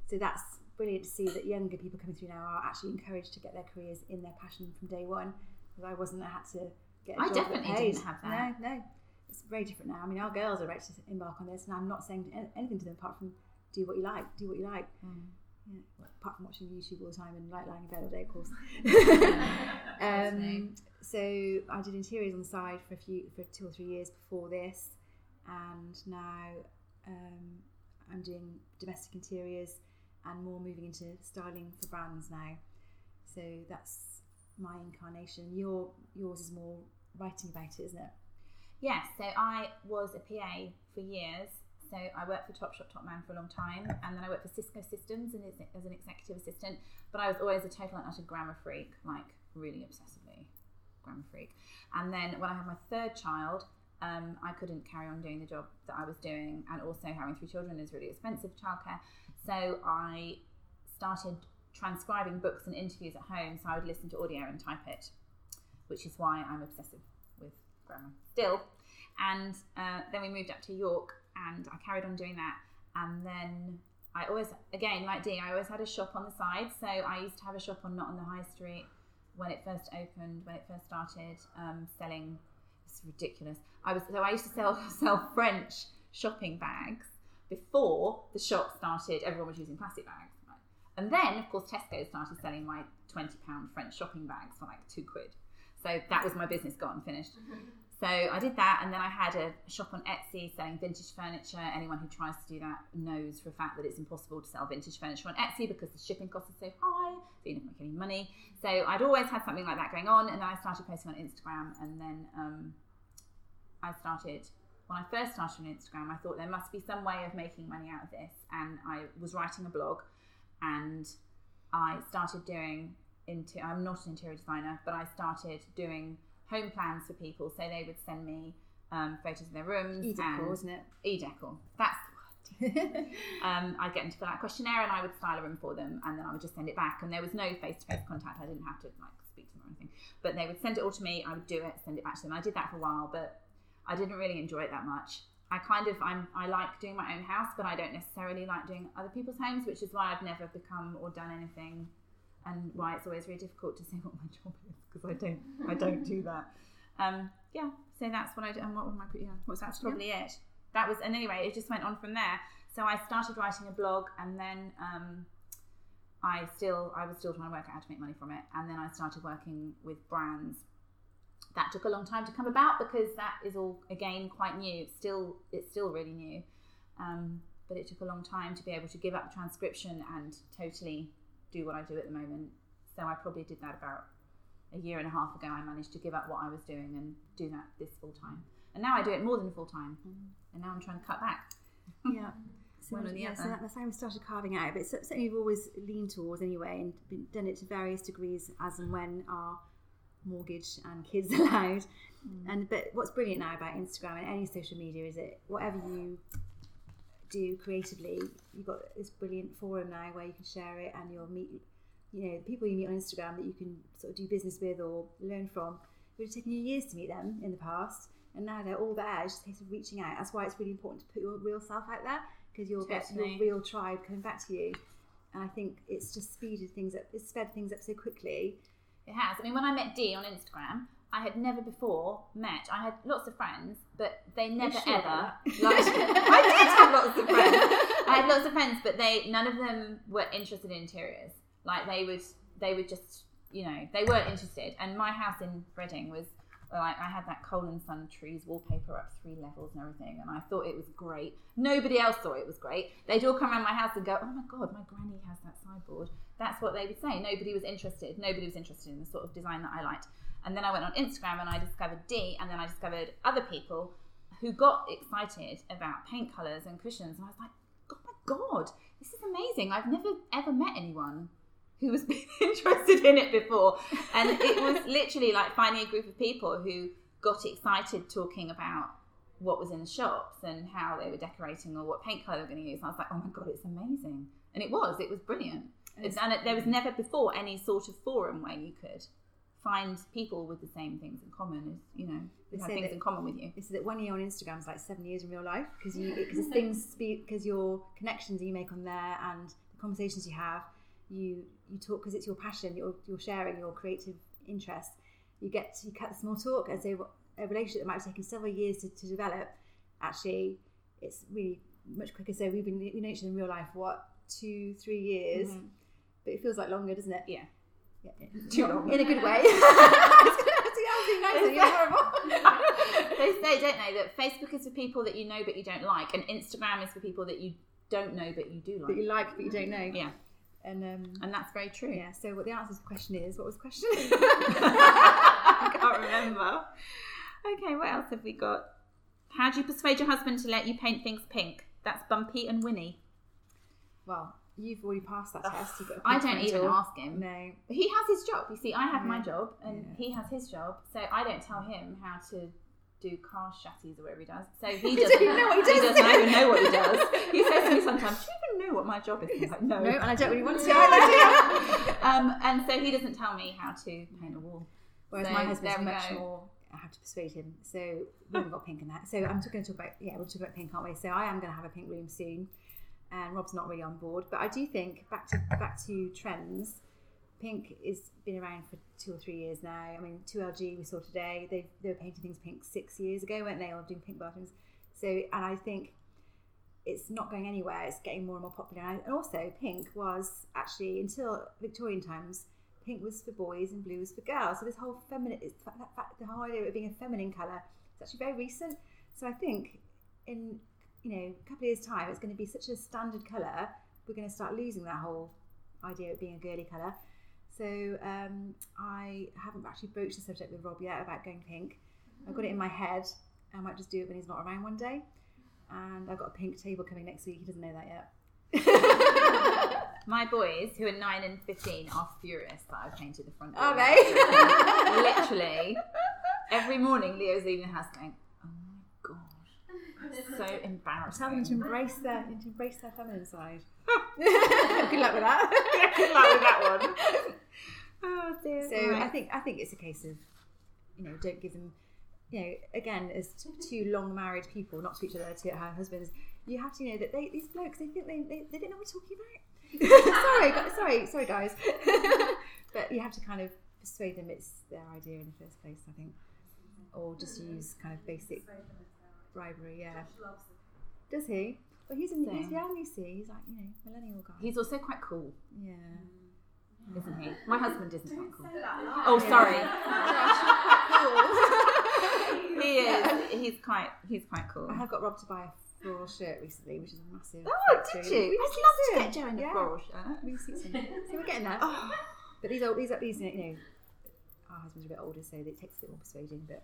So that's brilliant to see that younger people coming through now are actually encouraged to get their careers in their passion from day one. Because I wasn't, I had to get a I job definitely paid. didn't have that. No, no, it's very different now. I mean, our girls are ready to embark on this, and I'm not saying anything to them apart from do what you like, do what you like. Mm. Yeah, well, apart from watching YouTube all the time and like lying in bed all day, of course. um, so I did interiors on the side for a few, for two or three years before this, and now um, I'm doing domestic interiors and more moving into styling for brands now. So that's my incarnation. Your yours is more writing about it, isn't it? Yes, so I was a PA for years. So I worked for Topshop Top Man for a long time, and then I worked for Cisco Systems and as, as an executive assistant. But I was always a total and utter grammar freak, like really obsessively grammar freak. And then when I had my third child, um, I couldn't carry on doing the job that I was doing, and also having three children is really expensive childcare. So I started transcribing books and interviews at home, so I would listen to audio and type it, which is why I'm obsessive with grammar still. And uh, then we moved up to York, and I carried on doing that. And then I always, again, like Dee, I always had a shop on the side. So I used to have a shop on Not on the High Street when it first opened, when it first started, um, selling. It's ridiculous. I was so I used to sell sell French shopping bags before the shop started. Everyone was using plastic bags? And then, of course, Tesco started selling my twenty pound French shopping bags for like two quid. So that was my business gone, finished. So I did that, and then I had a shop on Etsy selling vintage furniture. Anyone who tries to do that knows for a fact that it's impossible to sell vintage furniture on Etsy because the shipping costs are so high, so you don't make any money. So I'd always had something like that going on, and then I started posting on Instagram, and then um, I started. When I first started on Instagram, I thought there must be some way of making money out of this, and I was writing a blog, and I started doing into. I'm not an interior designer, but I started doing home plans for people. So they would send me um, photos of their rooms E-decor, and isn't it? e-decor. That's the word. um, I'd get them to fill out a questionnaire and I would style a room for them and then I would just send it back. And there was no face-to-face contact. I didn't have to like speak to them or anything. But they would send it all to me. I would do it, send it back to them. I did that for a while, but I didn't really enjoy it that much. I kind of I'm I like doing my own house, but I don't necessarily like doing other people's homes, which is why I've never become or done anything, and why it's always very difficult to say what my job is because I don't I don't do that. Um, yeah, so that's what I do. And what am I put? Yeah, What's that? that's probably it. That was, and anyway, it just went on from there. So I started writing a blog, and then um, I still, I was still trying to work out how to make money from it, and then I started working with brands. That took a long time to come about because that is all again quite new. It's still, it's still really new, um, but it took a long time to be able to give up transcription and totally do what I do at the moment. So I probably did that about a year and a half ago. I managed to give up what I was doing and do that this full time. And now I do it more than full time. And now I'm trying to cut back. yeah. So, One or the yeah, so that- that's how we started carving out. But it's something we've always leaned towards anyway, and been, done it to various degrees as and when our mortgage and kids allowed. Mm. And but what's brilliant now about Instagram and any social media is it whatever you do creatively, you've got this brilliant forum now where you can share it, and you'll meet, you know, the people you meet on Instagram that you can sort of do business with or learn from. It would have taken you years to meet them in the past, and now they're all there. It's just a case of reaching out. That's why it's really important to put your real self out there because you'll get your real tribe coming back to you. And I think it's just speeded things up. It's sped things up so quickly. It has. I mean, when I met Dee on Instagram, I had never before met. I had lots of friends, but they never sure ever. Like, I did have lots of friends. I had lots of friends, but they none of them were interested in interiors. Like they would, they would just, you know, they weren't interested. And my house in Reading was. Like I had that Cole and Son trees wallpaper up three levels and everything, and I thought it was great. Nobody else thought it was great. They'd all come around my house and go, "Oh my god, my granny has that sideboard." That's what they would say. Nobody was interested. Nobody was interested in the sort of design that I liked. And then I went on Instagram and I discovered Dee, and then I discovered other people who got excited about paint colours and cushions. And I was like, oh my God, this is amazing. I've never ever met anyone who was interested in it before. And it was literally like finding a group of people who got excited talking about what was in the shops and how they were decorating or what paint colour they were going to use. And I was like, oh my God, it's amazing. And it was, it was brilliant. It's, and it, there was never before any sort of forum where you could find people with the same things in common is you know They have things that- in common with you It's that one year on Instagram is like seven years in real life because you because things speak because your connections you make on there and the conversations you have, you you talk because it's your passion. You're you're sharing your creative interests. You get you cut the small talk and so what- a relationship that might have taken several years to, to develop. Actually, it's really much quicker. So we've been we know each other in real life what two three years, Mhm. but it feels like longer, doesn't it? Yeah. Yeah, Too in a good way. I was gonna- I was being nice, you're horrible. they say don't they that facebook is for people that you know but you don't like and instagram is for people that you don't know but you do that like you like but you don't know. yeah And um, and that's very true yeah, so what the answer to the question is, what was the question? i can't remember okay what else have we got how do you persuade your husband to let you paint things pink that's bumpy and winnie well, you've already passed that test. You've got a i don't even mentor. ask him No. he has his job you see i have my job and Yeah. he has his job so i don't tell him how to do car chassis or whatever he does. So he doesn't, even know what he does. doesn't even know what he does. He says to me sometimes, "Do you even know what my job is?" I'm like, "No, No, and I don't really want to Yeah, um, and so he doesn't tell me how to paint a wall. Whereas So my husband's much go. more. I have to persuade him. So we haven't got pink in that. So I'm going to talk about yeah, we'll talk about pink, aren't we? So I am going to have a pink room soon, and Rob's not really on board. But I do think back to back to trends. Pink has been around for two or three years now. I mean, 2LG we saw today. They they were painting things pink six years ago, weren't they? Or doing pink bathrooms. So and I think it's not going anywhere. It's getting more and more popular. And also, pink was actually until Victorian times pink was for boys and blue was for girls. So this whole feminine, the whole idea of it being a feminine colour It's actually very recent. So I think in you know a couple of years' time, it's going to be such a standard colour. We're going to start losing that whole idea of being a girly colour. So um, I haven't actually broached the subject with Rob yet about going pink. I've got it in my head. I might just do it when he's not around one day. And I've got a pink table coming next week. He doesn't know that yet. My boys, who are nine and fifteen, are furious that I've painted the front door. Are they? Literally, every morning Leo's leaving the house going, "Oh my god, so embarrassed. Them to embrace their to embrace their feminine side. Good luck with that. Good luck with that one. Oh dear. So Right. I think I think it's a case of, you know, don't give them, you know, again as two long married people, not to each other, to our husbands, you have to know that they these blokes they think they they, they don't know what we're talking about. sorry, sorry, sorry, guys. but you have to kind of persuade them it's their idea in the first place. I think, or just use kind of basic bribery. Yeah. Does he? Well, he's in, he's Same. young. You see, he's like you know millennial guy. He's also quite cool, yeah. isn't he? My husband isn't quite cool. Oh, sorry. he is. He's quite. He's quite cool. I have got Rob to buy a floral shirt recently, which is a massive. Oh, victory. did you? We I'd see love to get Joe in a Yeah. floral shirt. We see some. So we're getting there. Oh. But these old, these are these, you know, our husbands are a bit older, so it takes a bit more persuading. But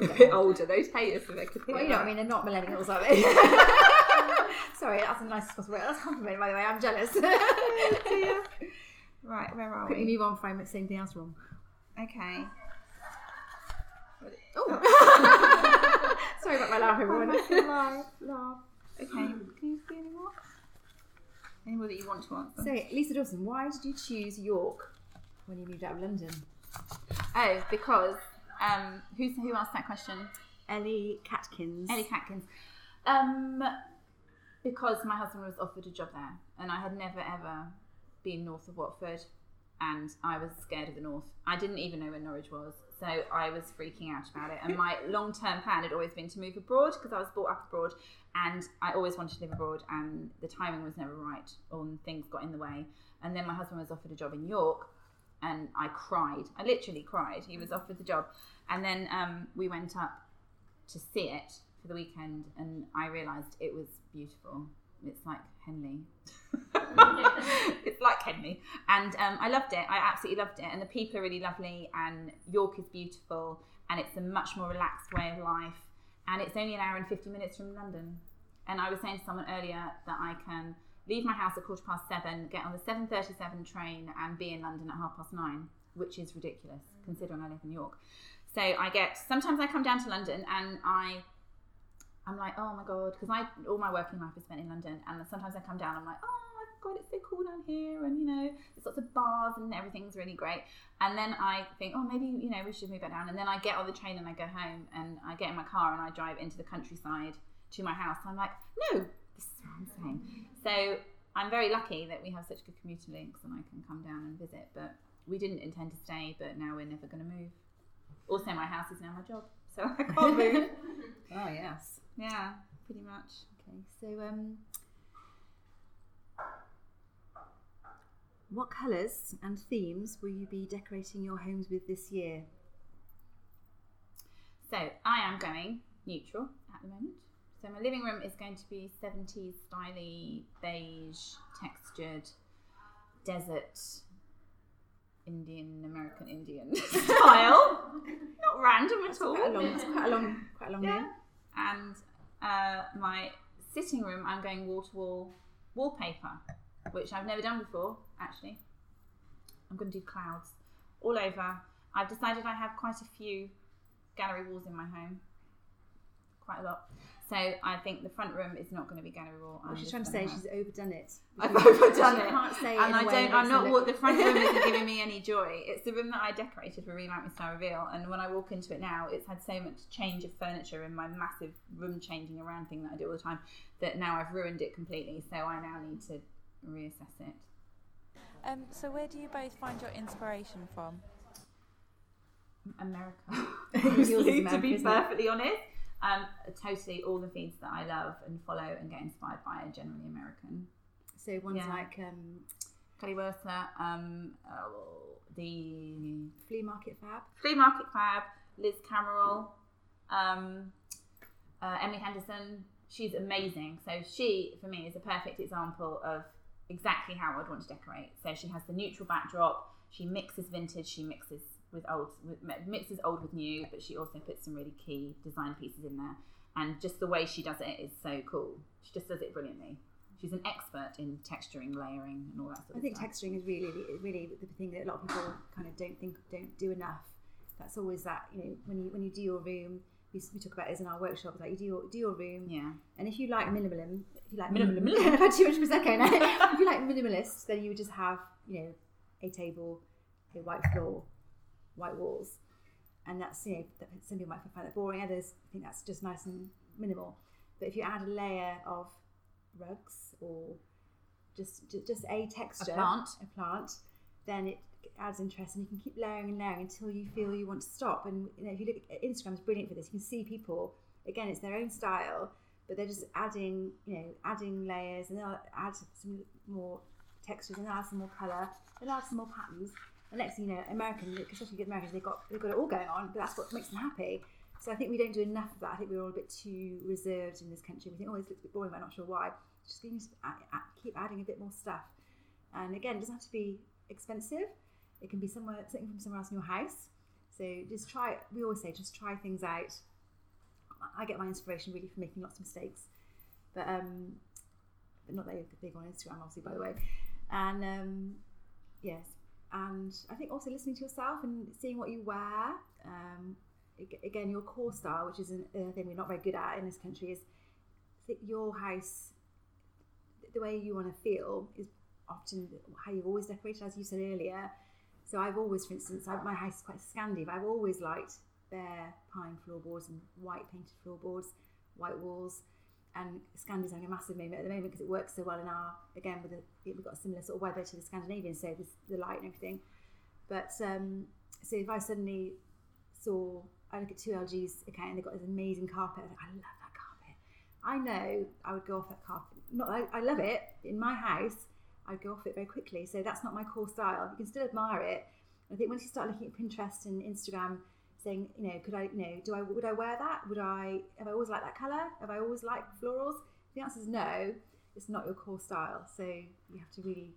A bit older. Those haters, so they could well, you know, what I mean, they're not millennials, are they? Sorry, that's the nicest possible way. That's a compliment, by the way. I'm jealous. Right, where are Quickly we? move on before I make something else wrong. Okay. Oh. oh. Sorry about my laugh, everyone. laugh, laugh. Okay. Hmm. Can you see any more? Any more that you want to answer? so, Lisa Dawson, why did you choose York when you moved out of London? oh, because um, who's who asked that question? Ellie Catkins. Ellie Catkins. Um, because my husband was offered a job there, and I had never ever been north of Watford, and I was scared of the north. I didn't even know where Norwich was, so I was freaking out about it. And my long term plan had always been to move abroad because I was brought up abroad, and I always wanted to live abroad, and the timing was never right, or things got in the way. And then my husband was offered a job in York, and I cried. I literally cried. He was offered the job, and then um, we went up to see it for the weekend, and I realised it was beautiful. It's like Henley. it's like Henley, and um, I loved it. I absolutely loved it, and the people are really lovely, and York is beautiful, and it's a much more relaxed way of life, and it's only an hour and fifty minutes from London. And I was saying to someone earlier that I can leave my house at quarter past seven, get on the seven thirty-seven train, and be in London at half past nine, which is ridiculous considering I live in York. So I get sometimes I come down to London and I I'm like, oh my god, because I all my working life is spent in London, and sometimes I come down, I'm like, oh my god, it's so cool down here, and you know, there's lots of bars and everything's really great. And then I think, oh, maybe you know, we should move back down. And then I get on the train and I go home, and I get in my car and I drive into the countryside to my house. I'm like, no, this is what I'm saying. So I'm very lucky that we have such good commuter links, and I can come down and visit. But we didn't intend to stay, but now we're never going to move. Also, my house is now my job, so I can't move. Oh yes. Yeah, pretty much. Okay. So um, what colours and themes will you be decorating your homes with this year? So I am going neutral at the moment. So my living room is going to be 70s styly, beige, textured, desert, Indian, American Indian style. Not random at all. Quite a long, it's quite a long, quite a long Yeah. name. And uh, my sitting room, I'm going wall to wall wallpaper, which I've never done before, actually. I'm going to do clouds all over. I've decided I have quite a few gallery walls in my home, quite a lot. So I think the front room is not going to be gallery wall. I'm What she's just trying to say, have- she's overdone it. I've overdone it. can't say and in a I don't. I'm not. What look- the front room isn't giving me any joy. It's the room that I decorated for Remount Me Star Reveal, and when I walk into it now, it's had so much change of furniture in my massive room changing around thing that I do all the time that now I've ruined it completely. So I now need to reassess it. Um, so where do you both find your inspiration from? America. Yours is to be isn't it? perfectly honest, um, totally all the feeds that I love and follow and get inspired by are generally American. So one's Yeah. like um, Kelly Wearstler, um, oh, the flea market fab. Flea Market Fab, Liz Cameron, Um, uh, Emily Henderson, she's amazing. So she, for me, is a perfect example of exactly how I'd want to decorate. So she has the neutral backdrop. She mixes vintage. She mixes with old, with, mixes old with new, but she also puts some really key design pieces in there. And just the way she does it is so cool. She just does it brilliantly. She's an expert in texturing, layering, and all that sort I of think stuff. texturing is really, really the thing that a lot of people kind of don't think don't do enough. That's always that you know when you when you do your room, we, we talk about this in our workshops. Like you do your do your room, yeah. and if you like minimalism, if you like Minimalism. minimalism, I've had too much prosecco now. if you like minimalist, then you would just have you know a table, a white floor, white walls, and that's you know that- some people might find that boring. Others think that's just nice and minimal. But if you add a layer of rugs or just ju- just a texture, a plant. a plant, then it adds interest, and you can keep layering and layering until you feel you want to stop. And you know, if you look at Instagram, is brilliant for this. You can see people again; it's their own style, but they're just adding, you know, adding layers, and they'll add some more textures, and they'll add some more color, they'll add some more patterns. Thing you know, American, especially the Americans, they've got they've got it all going on, but that's what makes them happy. So I think we don't do enough of that. I think we're all a bit too reserved in this country. We think, oh, this looks a bit boring, but I'm not sure why. Just keep adding a bit more stuff. And again, it doesn't have to be expensive. It can be somewhere something from somewhere else in your house. So just try. We always say just try things out. I get my inspiration really from making lots of mistakes, but um, but not that big on Instagram, obviously, by the way. And um, yes, and I think also listening to yourself and seeing what you wear. Um, again, your core style, which is a thing we're not very good at in this country, is your house, the way you want to feel, is often how you've always decorated, as you said earlier. So I've always, for instance, I, my house is quite Scandi, but I've always liked bare pine floorboards and white painted floorboards, white walls. And Scandina's having a massive moment at the moment because it works so well in our, again, with the, we've got a similar sort of weather to the Scandinavian, so there's the light and everything. But um, so if I suddenly saw, I look at 2LG's account and they've got this amazing carpet, I, think, I love that carpet. I know I would go off that carpet. Not, I, I love it in my house. I'd go off it very quickly. So that's not my core style. You can still admire it. I think once you start looking at Pinterest and Instagram, saying, you know, could I, you know, do I, would I wear that? Would I, have I always liked that colour? Have I always liked florals? The answer is no. It's not your core style. So you have to really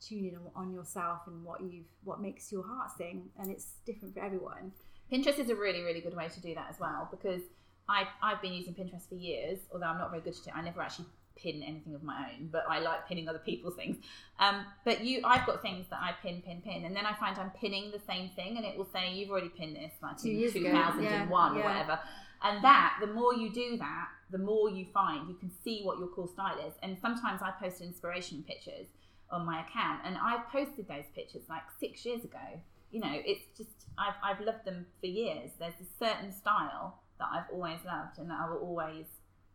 tune in on, on yourself and what you've, what makes your heart sing. And it's different for everyone. Pinterest is a really, really good way to do that as well because I, I've been using Pinterest for years, although I'm not very good at it. I never actually pin anything of my own, but I like pinning other people's things. Um, but you, I've got things that I pin, pin, pin, and then I find I'm pinning the same thing, and it will say you've already pinned this like Two in years ago, 2001 yeah, or yeah. whatever. And that, the more you do that, the more you find you can see what your core style is. And sometimes I post inspiration pictures on my account, and I've posted those pictures like six years ago. You know, it's just I've I've loved them for years. There's a certain style that I've always loved and that I will always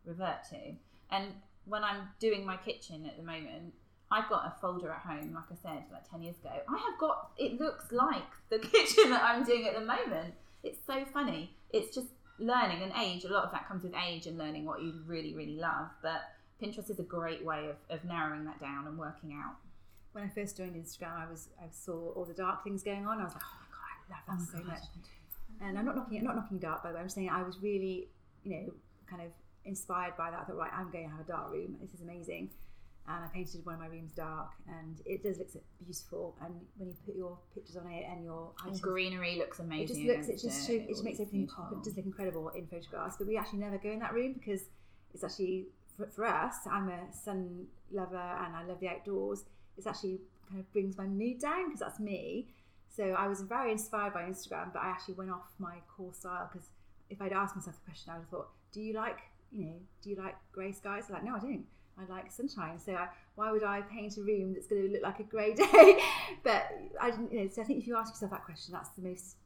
revert to. And when I'm doing my kitchen at the moment, I've got a folder at home, like I said, like 10 years ago. I have got, it looks like the kitchen that I'm doing at the moment. It's so funny. It's just learning and age. A lot of that comes with age and learning what you really, really love. But Pinterest is a great way of, of narrowing that down and working out. When I first joined Instagram, I was, I saw all the dark things going on. I was like, oh my God, I love that oh so much. And I'm not knocking, it. not knocking dark, by the way. I'm saying I was really, you know, kind of inspired by that. I thought, right, I'm going to have a dark room. This is amazing. And I painted one of my rooms dark, and it does look beautiful. And when you put your pictures on it and your And items, greenery looks amazing. it just looks, it just show, it just makes everything pop. It does look incredible in photographs. But we actually never go in that room because it's actually for, for us. I'm a sun lover and I love the outdoors. It's actually kind of brings my mood down because that's me. So I was very inspired by Instagram, but I actually went off my core style because if I'd asked myself the question, I would have thought, do you like, you know, do you like grey skies? Like, no, I don't. I like sunshine. So I, why would I paint a room that's going to look like a grey day? but I didn't, you know, so I think if you ask yourself that question, that's the most,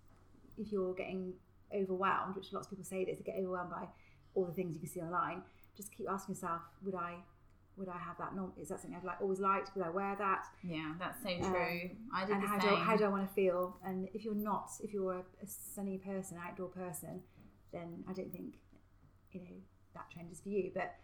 if you're getting overwhelmed, which lots of people say this, they get overwhelmed by all the things you can see online, just keep asking yourself, would I, would I have that? Norm? Is that something I've like always liked? Would I wear that? Yeah, that's so Um, true. I did and how same. do, how do I want to feel? And if you're not, if you're a, a sunny person, outdoor person, then I don't think you know that trend is for you. But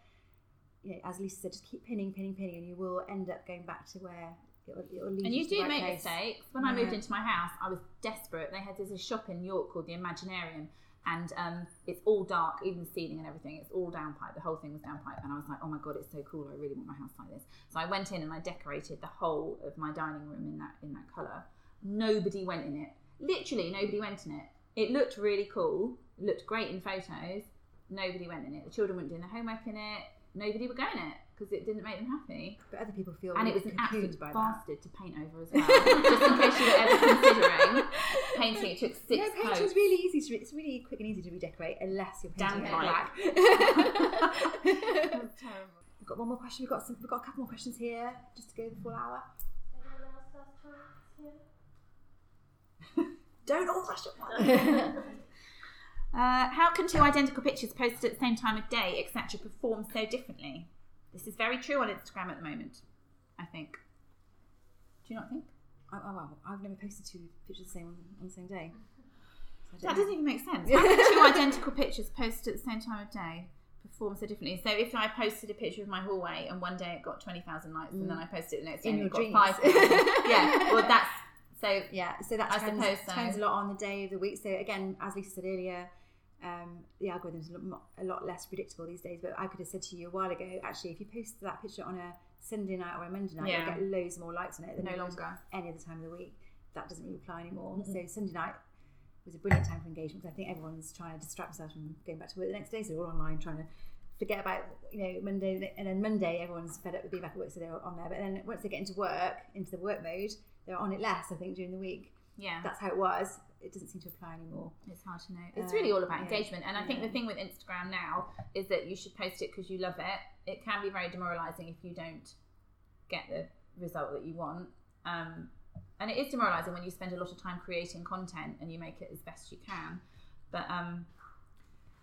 you know, as Lisa said, just keep pinning, pinning, pinning, and you will end up going back to where it'll, it'll lead and you you do right make place. mistakes. When I moved into my house, I was desperate. They had this shop in York called the Imaginarium, and um, it's all dark, even the ceiling and everything. It's all downpipe. The whole thing was downpipe, and I was like, oh my god, it's so cool. I really want my house like this. So I went in and I decorated the whole of my dining room in that in that color. Nobody went in it. Literally, nobody went in it. It looked really cool. It looked great in photos. Nobody went in it. The children weren't doing their homework in it. Nobody would go in it because it didn't make them happy. But other people feel And it was an cocooned absolute by that. bastard to paint over as well. Just in case you were ever considering painting, it took six no, painting's coats. really easy to. Re- it's really quick and easy to redecorate unless you're painting it black. Terrible. We've got one more question. We've got some. We've got a couple more questions here, just to go the full hour. Anyone else last chance here? Don't all rush at once. Uh, how can two identical pictures posted at the same time of day, etc., perform so differently? This is very true on Instagram at the moment, I think. Do you not think? oh, oh, wow. I've never posted two pictures the same on the same day. So That don't doesn't even make sense. How can two identical pictures posted at the same time of day perform so differently? So if I posted a picture of my hallway and one day it got 20,000 likes and then I posted it the next day In and it got dreams. 5,000. yeah, well that's, so Yeah, so that depends, suppose so. depends a lot on the day of the week. So again, as Lisa said earlier, um, the algorithm's a lot, a lot less predictable these days. But I could have said to you a while ago, actually, if you post that picture on a Sunday night or a Monday night, Yeah. you'll get loads more likes on it than no longer. any other time of the week. That doesn't really apply anymore. So Sunday night was a brilliant time for engagement because I think everyone's trying to distract themselves from going back to work the next day. So they're all online trying to forget about you know Monday, and then Monday everyone's fed up with being back at work, so they're on there. But then once they get into work, into the work mode, they're on it less. I think during the week Yeah. that's how it was. It doesn't seem to apply anymore. It's hard to know. It's really all about yeah. engagement. And I think the thing with Instagram now is that you should post it because you love it. It can be very demoralizing if you don't get the result that you want. Um, and it is demoralizing when you spend a lot of time creating content and you make it as best you can. But, um,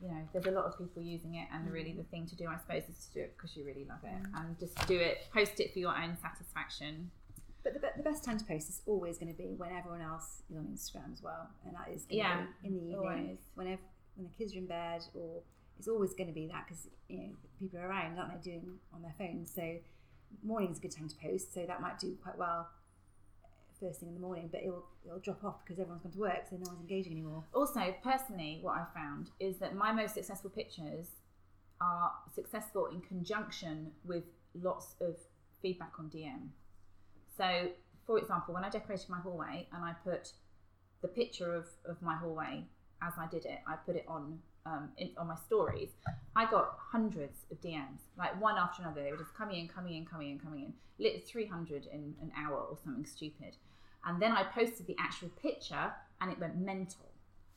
you know, there's a lot of people using it, and really the thing to do, I suppose, is to do it because you really love it and just do it, post it for your own satisfaction. But the, the best time to post is always going to be when everyone else is on Instagram as well, and that is Yeah, in the evening always. whenever when the kids are in bed, or it's always going to be that because you know people are around, aren't they, doing on their phones. So morning's a good time to post, so that might do quite well eh, first thing in the morning, but it'll it'll drop off because everyone's gone to work, so no one's engaging anymore. Also, personally, what I've found is that my most successful pictures are successful in conjunction with lots of feedback on DM. So, for example, when I decorated my hallway and I put the picture of, of my hallway as I did it, I put it on um, in, on my stories. I got hundreds of DMs, like one after another. They were just coming in, coming in, coming in, coming in. Lit 300 in an hour or something stupid. And then I posted the actual picture and it went mental.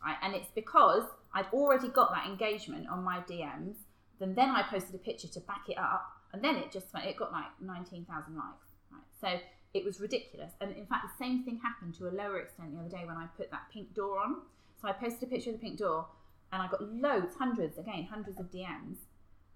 Right? And it's because I'd already got that engagement on my DMs. Then then I posted a picture to back it up, and then it just went. It got like nineteen thousand likes. Right? So it was ridiculous. And in fact, the same thing happened to a lower extent the other day when I put that pink door on. So I posted a picture of the pink door, and I got loads, hundreds, again, hundreds of DMs.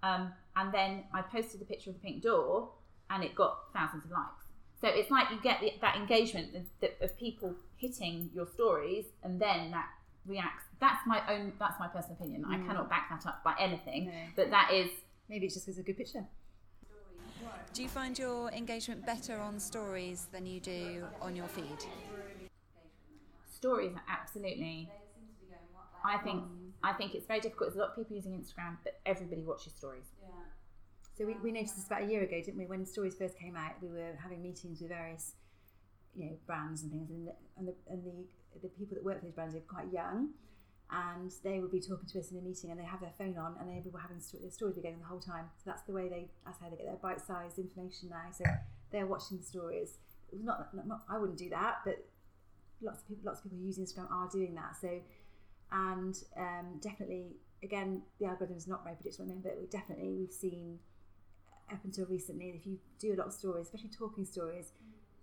Um, and then I posted the picture of the pink door, and it got thousands of likes. So it's like you get the, that engagement of, of people hitting your stories, and then that reacts. That's my own. That's my personal opinion. I cannot back that up by anything. No. But that is Maybe it's just because it's a good picture. Do you find your engagement better on stories than you do on your feed? stories absolutely. I think I think it's very difficult. There's a lot of people using Instagram, but everybody watches stories. So we, we noticed this about a year ago, didn't we? When stories first came out, we were having meetings with various, you know, brands and things, and the, and the and the the people that work for these brands are quite young, and they would be talking to us in a meeting, and they have their phone on, and they were having their stories be going the whole time. So that's the way they that's how they get their bite-sized information now. So they're watching the stories. Not, not, not I wouldn't do that, but lots of people lots of people use Instagram are doing that. So and um, definitely again the algorithm is not very predictable but we definitely we've seen up until recently if you do a lot of stories especially talking stories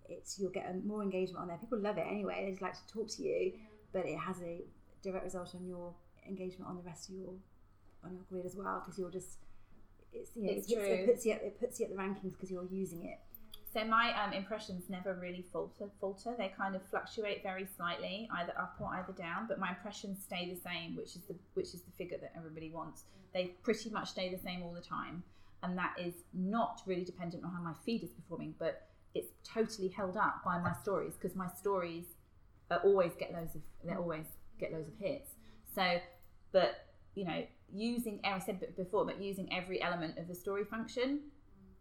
it's you'll get more engagement on there people love it anyway they just like to talk to you but it has a direct result on your engagement on the rest of your on your grid as well because you're just it's you know It's it, puts, true. it puts you at, it puts you at the rankings because you're using it So my um, impressions never really falter. Falter. They kind of fluctuate very slightly, either up or either down. But my impressions stay the same, which is the which is the figure that everybody wants. They pretty much stay the same all the time, and that is not really dependent on how my feed is performing, but it's totally held up by my stories because my stories are always get loads of they always get loads of hits. So but you know, using I said before, but using every element of the story function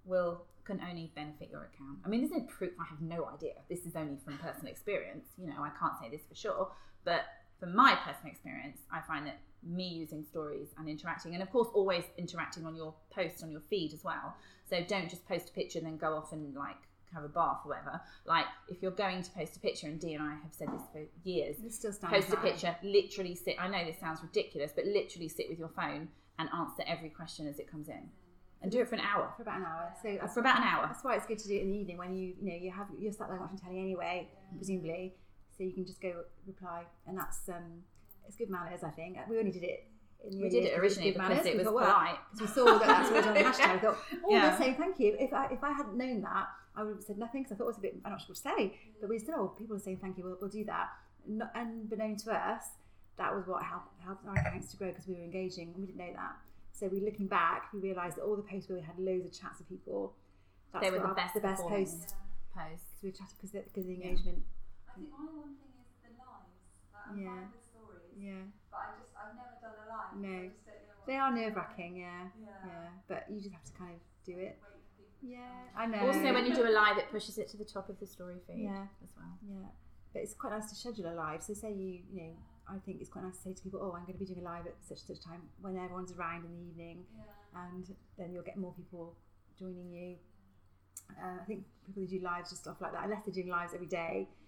will can only benefit your account. I mean, there's no proof. I have no idea. This is only from personal experience. You know, I can't say this for sure, but from my personal experience, I find that me using stories and interacting, and of course, always interacting on your post on your feed as well. So don't just post a picture and then go off and like have a bath or whatever. Like if you're going to post a picture, and Dee and I have said this for years, still post a high. picture, literally sit. I know this sounds ridiculous, but literally sit with your phone and answer every question as it comes in, and do it for an hour. for about an hour. So that's, For about an hour. that's why it's good to do it in the evening when you you know you have you're sat there watching telly anyway, presumably. So you can just go reply, and that's um it's good manners. I think we only did it. In the We did it originally good because it was thought, well, polite. because we saw that that's what was on the hashtag. I thought, oh, Yeah. they're saying thank you. If I if I hadn't known that, I would have said nothing because I thought it was a bit I'm not sure what to say. But we said, oh, people are saying thank you. We'll, we'll do that. Not, unbeknown to us, that was what helped helped our accounts to grow because we were engaging and we didn't know that. So we looking back, we realised that all the posts where we had loads of chats with people, that's They were the our- best the best performing posts Post. because we chatted because because of the engagement. I think my one thing is the lives. Like I'm Yeah. fine with stories, Yeah, but I just I've never done a live. so No. I just don't know they are nerve wracking. Yeah, Yeah. yeah, but you just have to kind of do it. Wait for people. Yeah, I know. Also, when you do a live, it pushes it to the top of the story feed Yeah. as well. Yeah, but it's quite nice to schedule a live. So say you, you know, I think it's quite nice to say to people, oh, I'm going to be doing a live at such and such time when everyone's around in the evening, Yeah. and then you'll get more people joining you. Uh, I think people who do lives just stuff like that, unless they're doing lives every day, if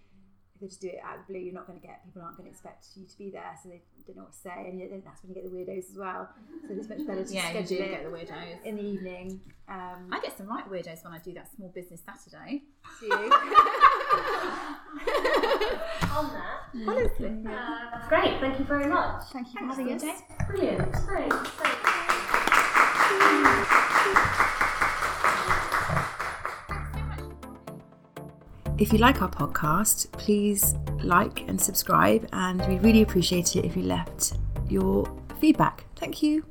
they just do it out of the blue, you're not going to get people aren't going to expect you to be there, so they don't know what to say, and then that's when you get the weirdos as well. So it's much better to Yeah, you do schedule get it the weirdos. in the evening. Um, I get some right weirdos when I do that small business Saturday. do you? On that, Honestly. uh, that's great. Thank you very much. Thank you for having us. Brilliant. Great. Great. If you like our podcast, please like and subscribe, and we'd really appreciate it if you left your feedback. Thank you.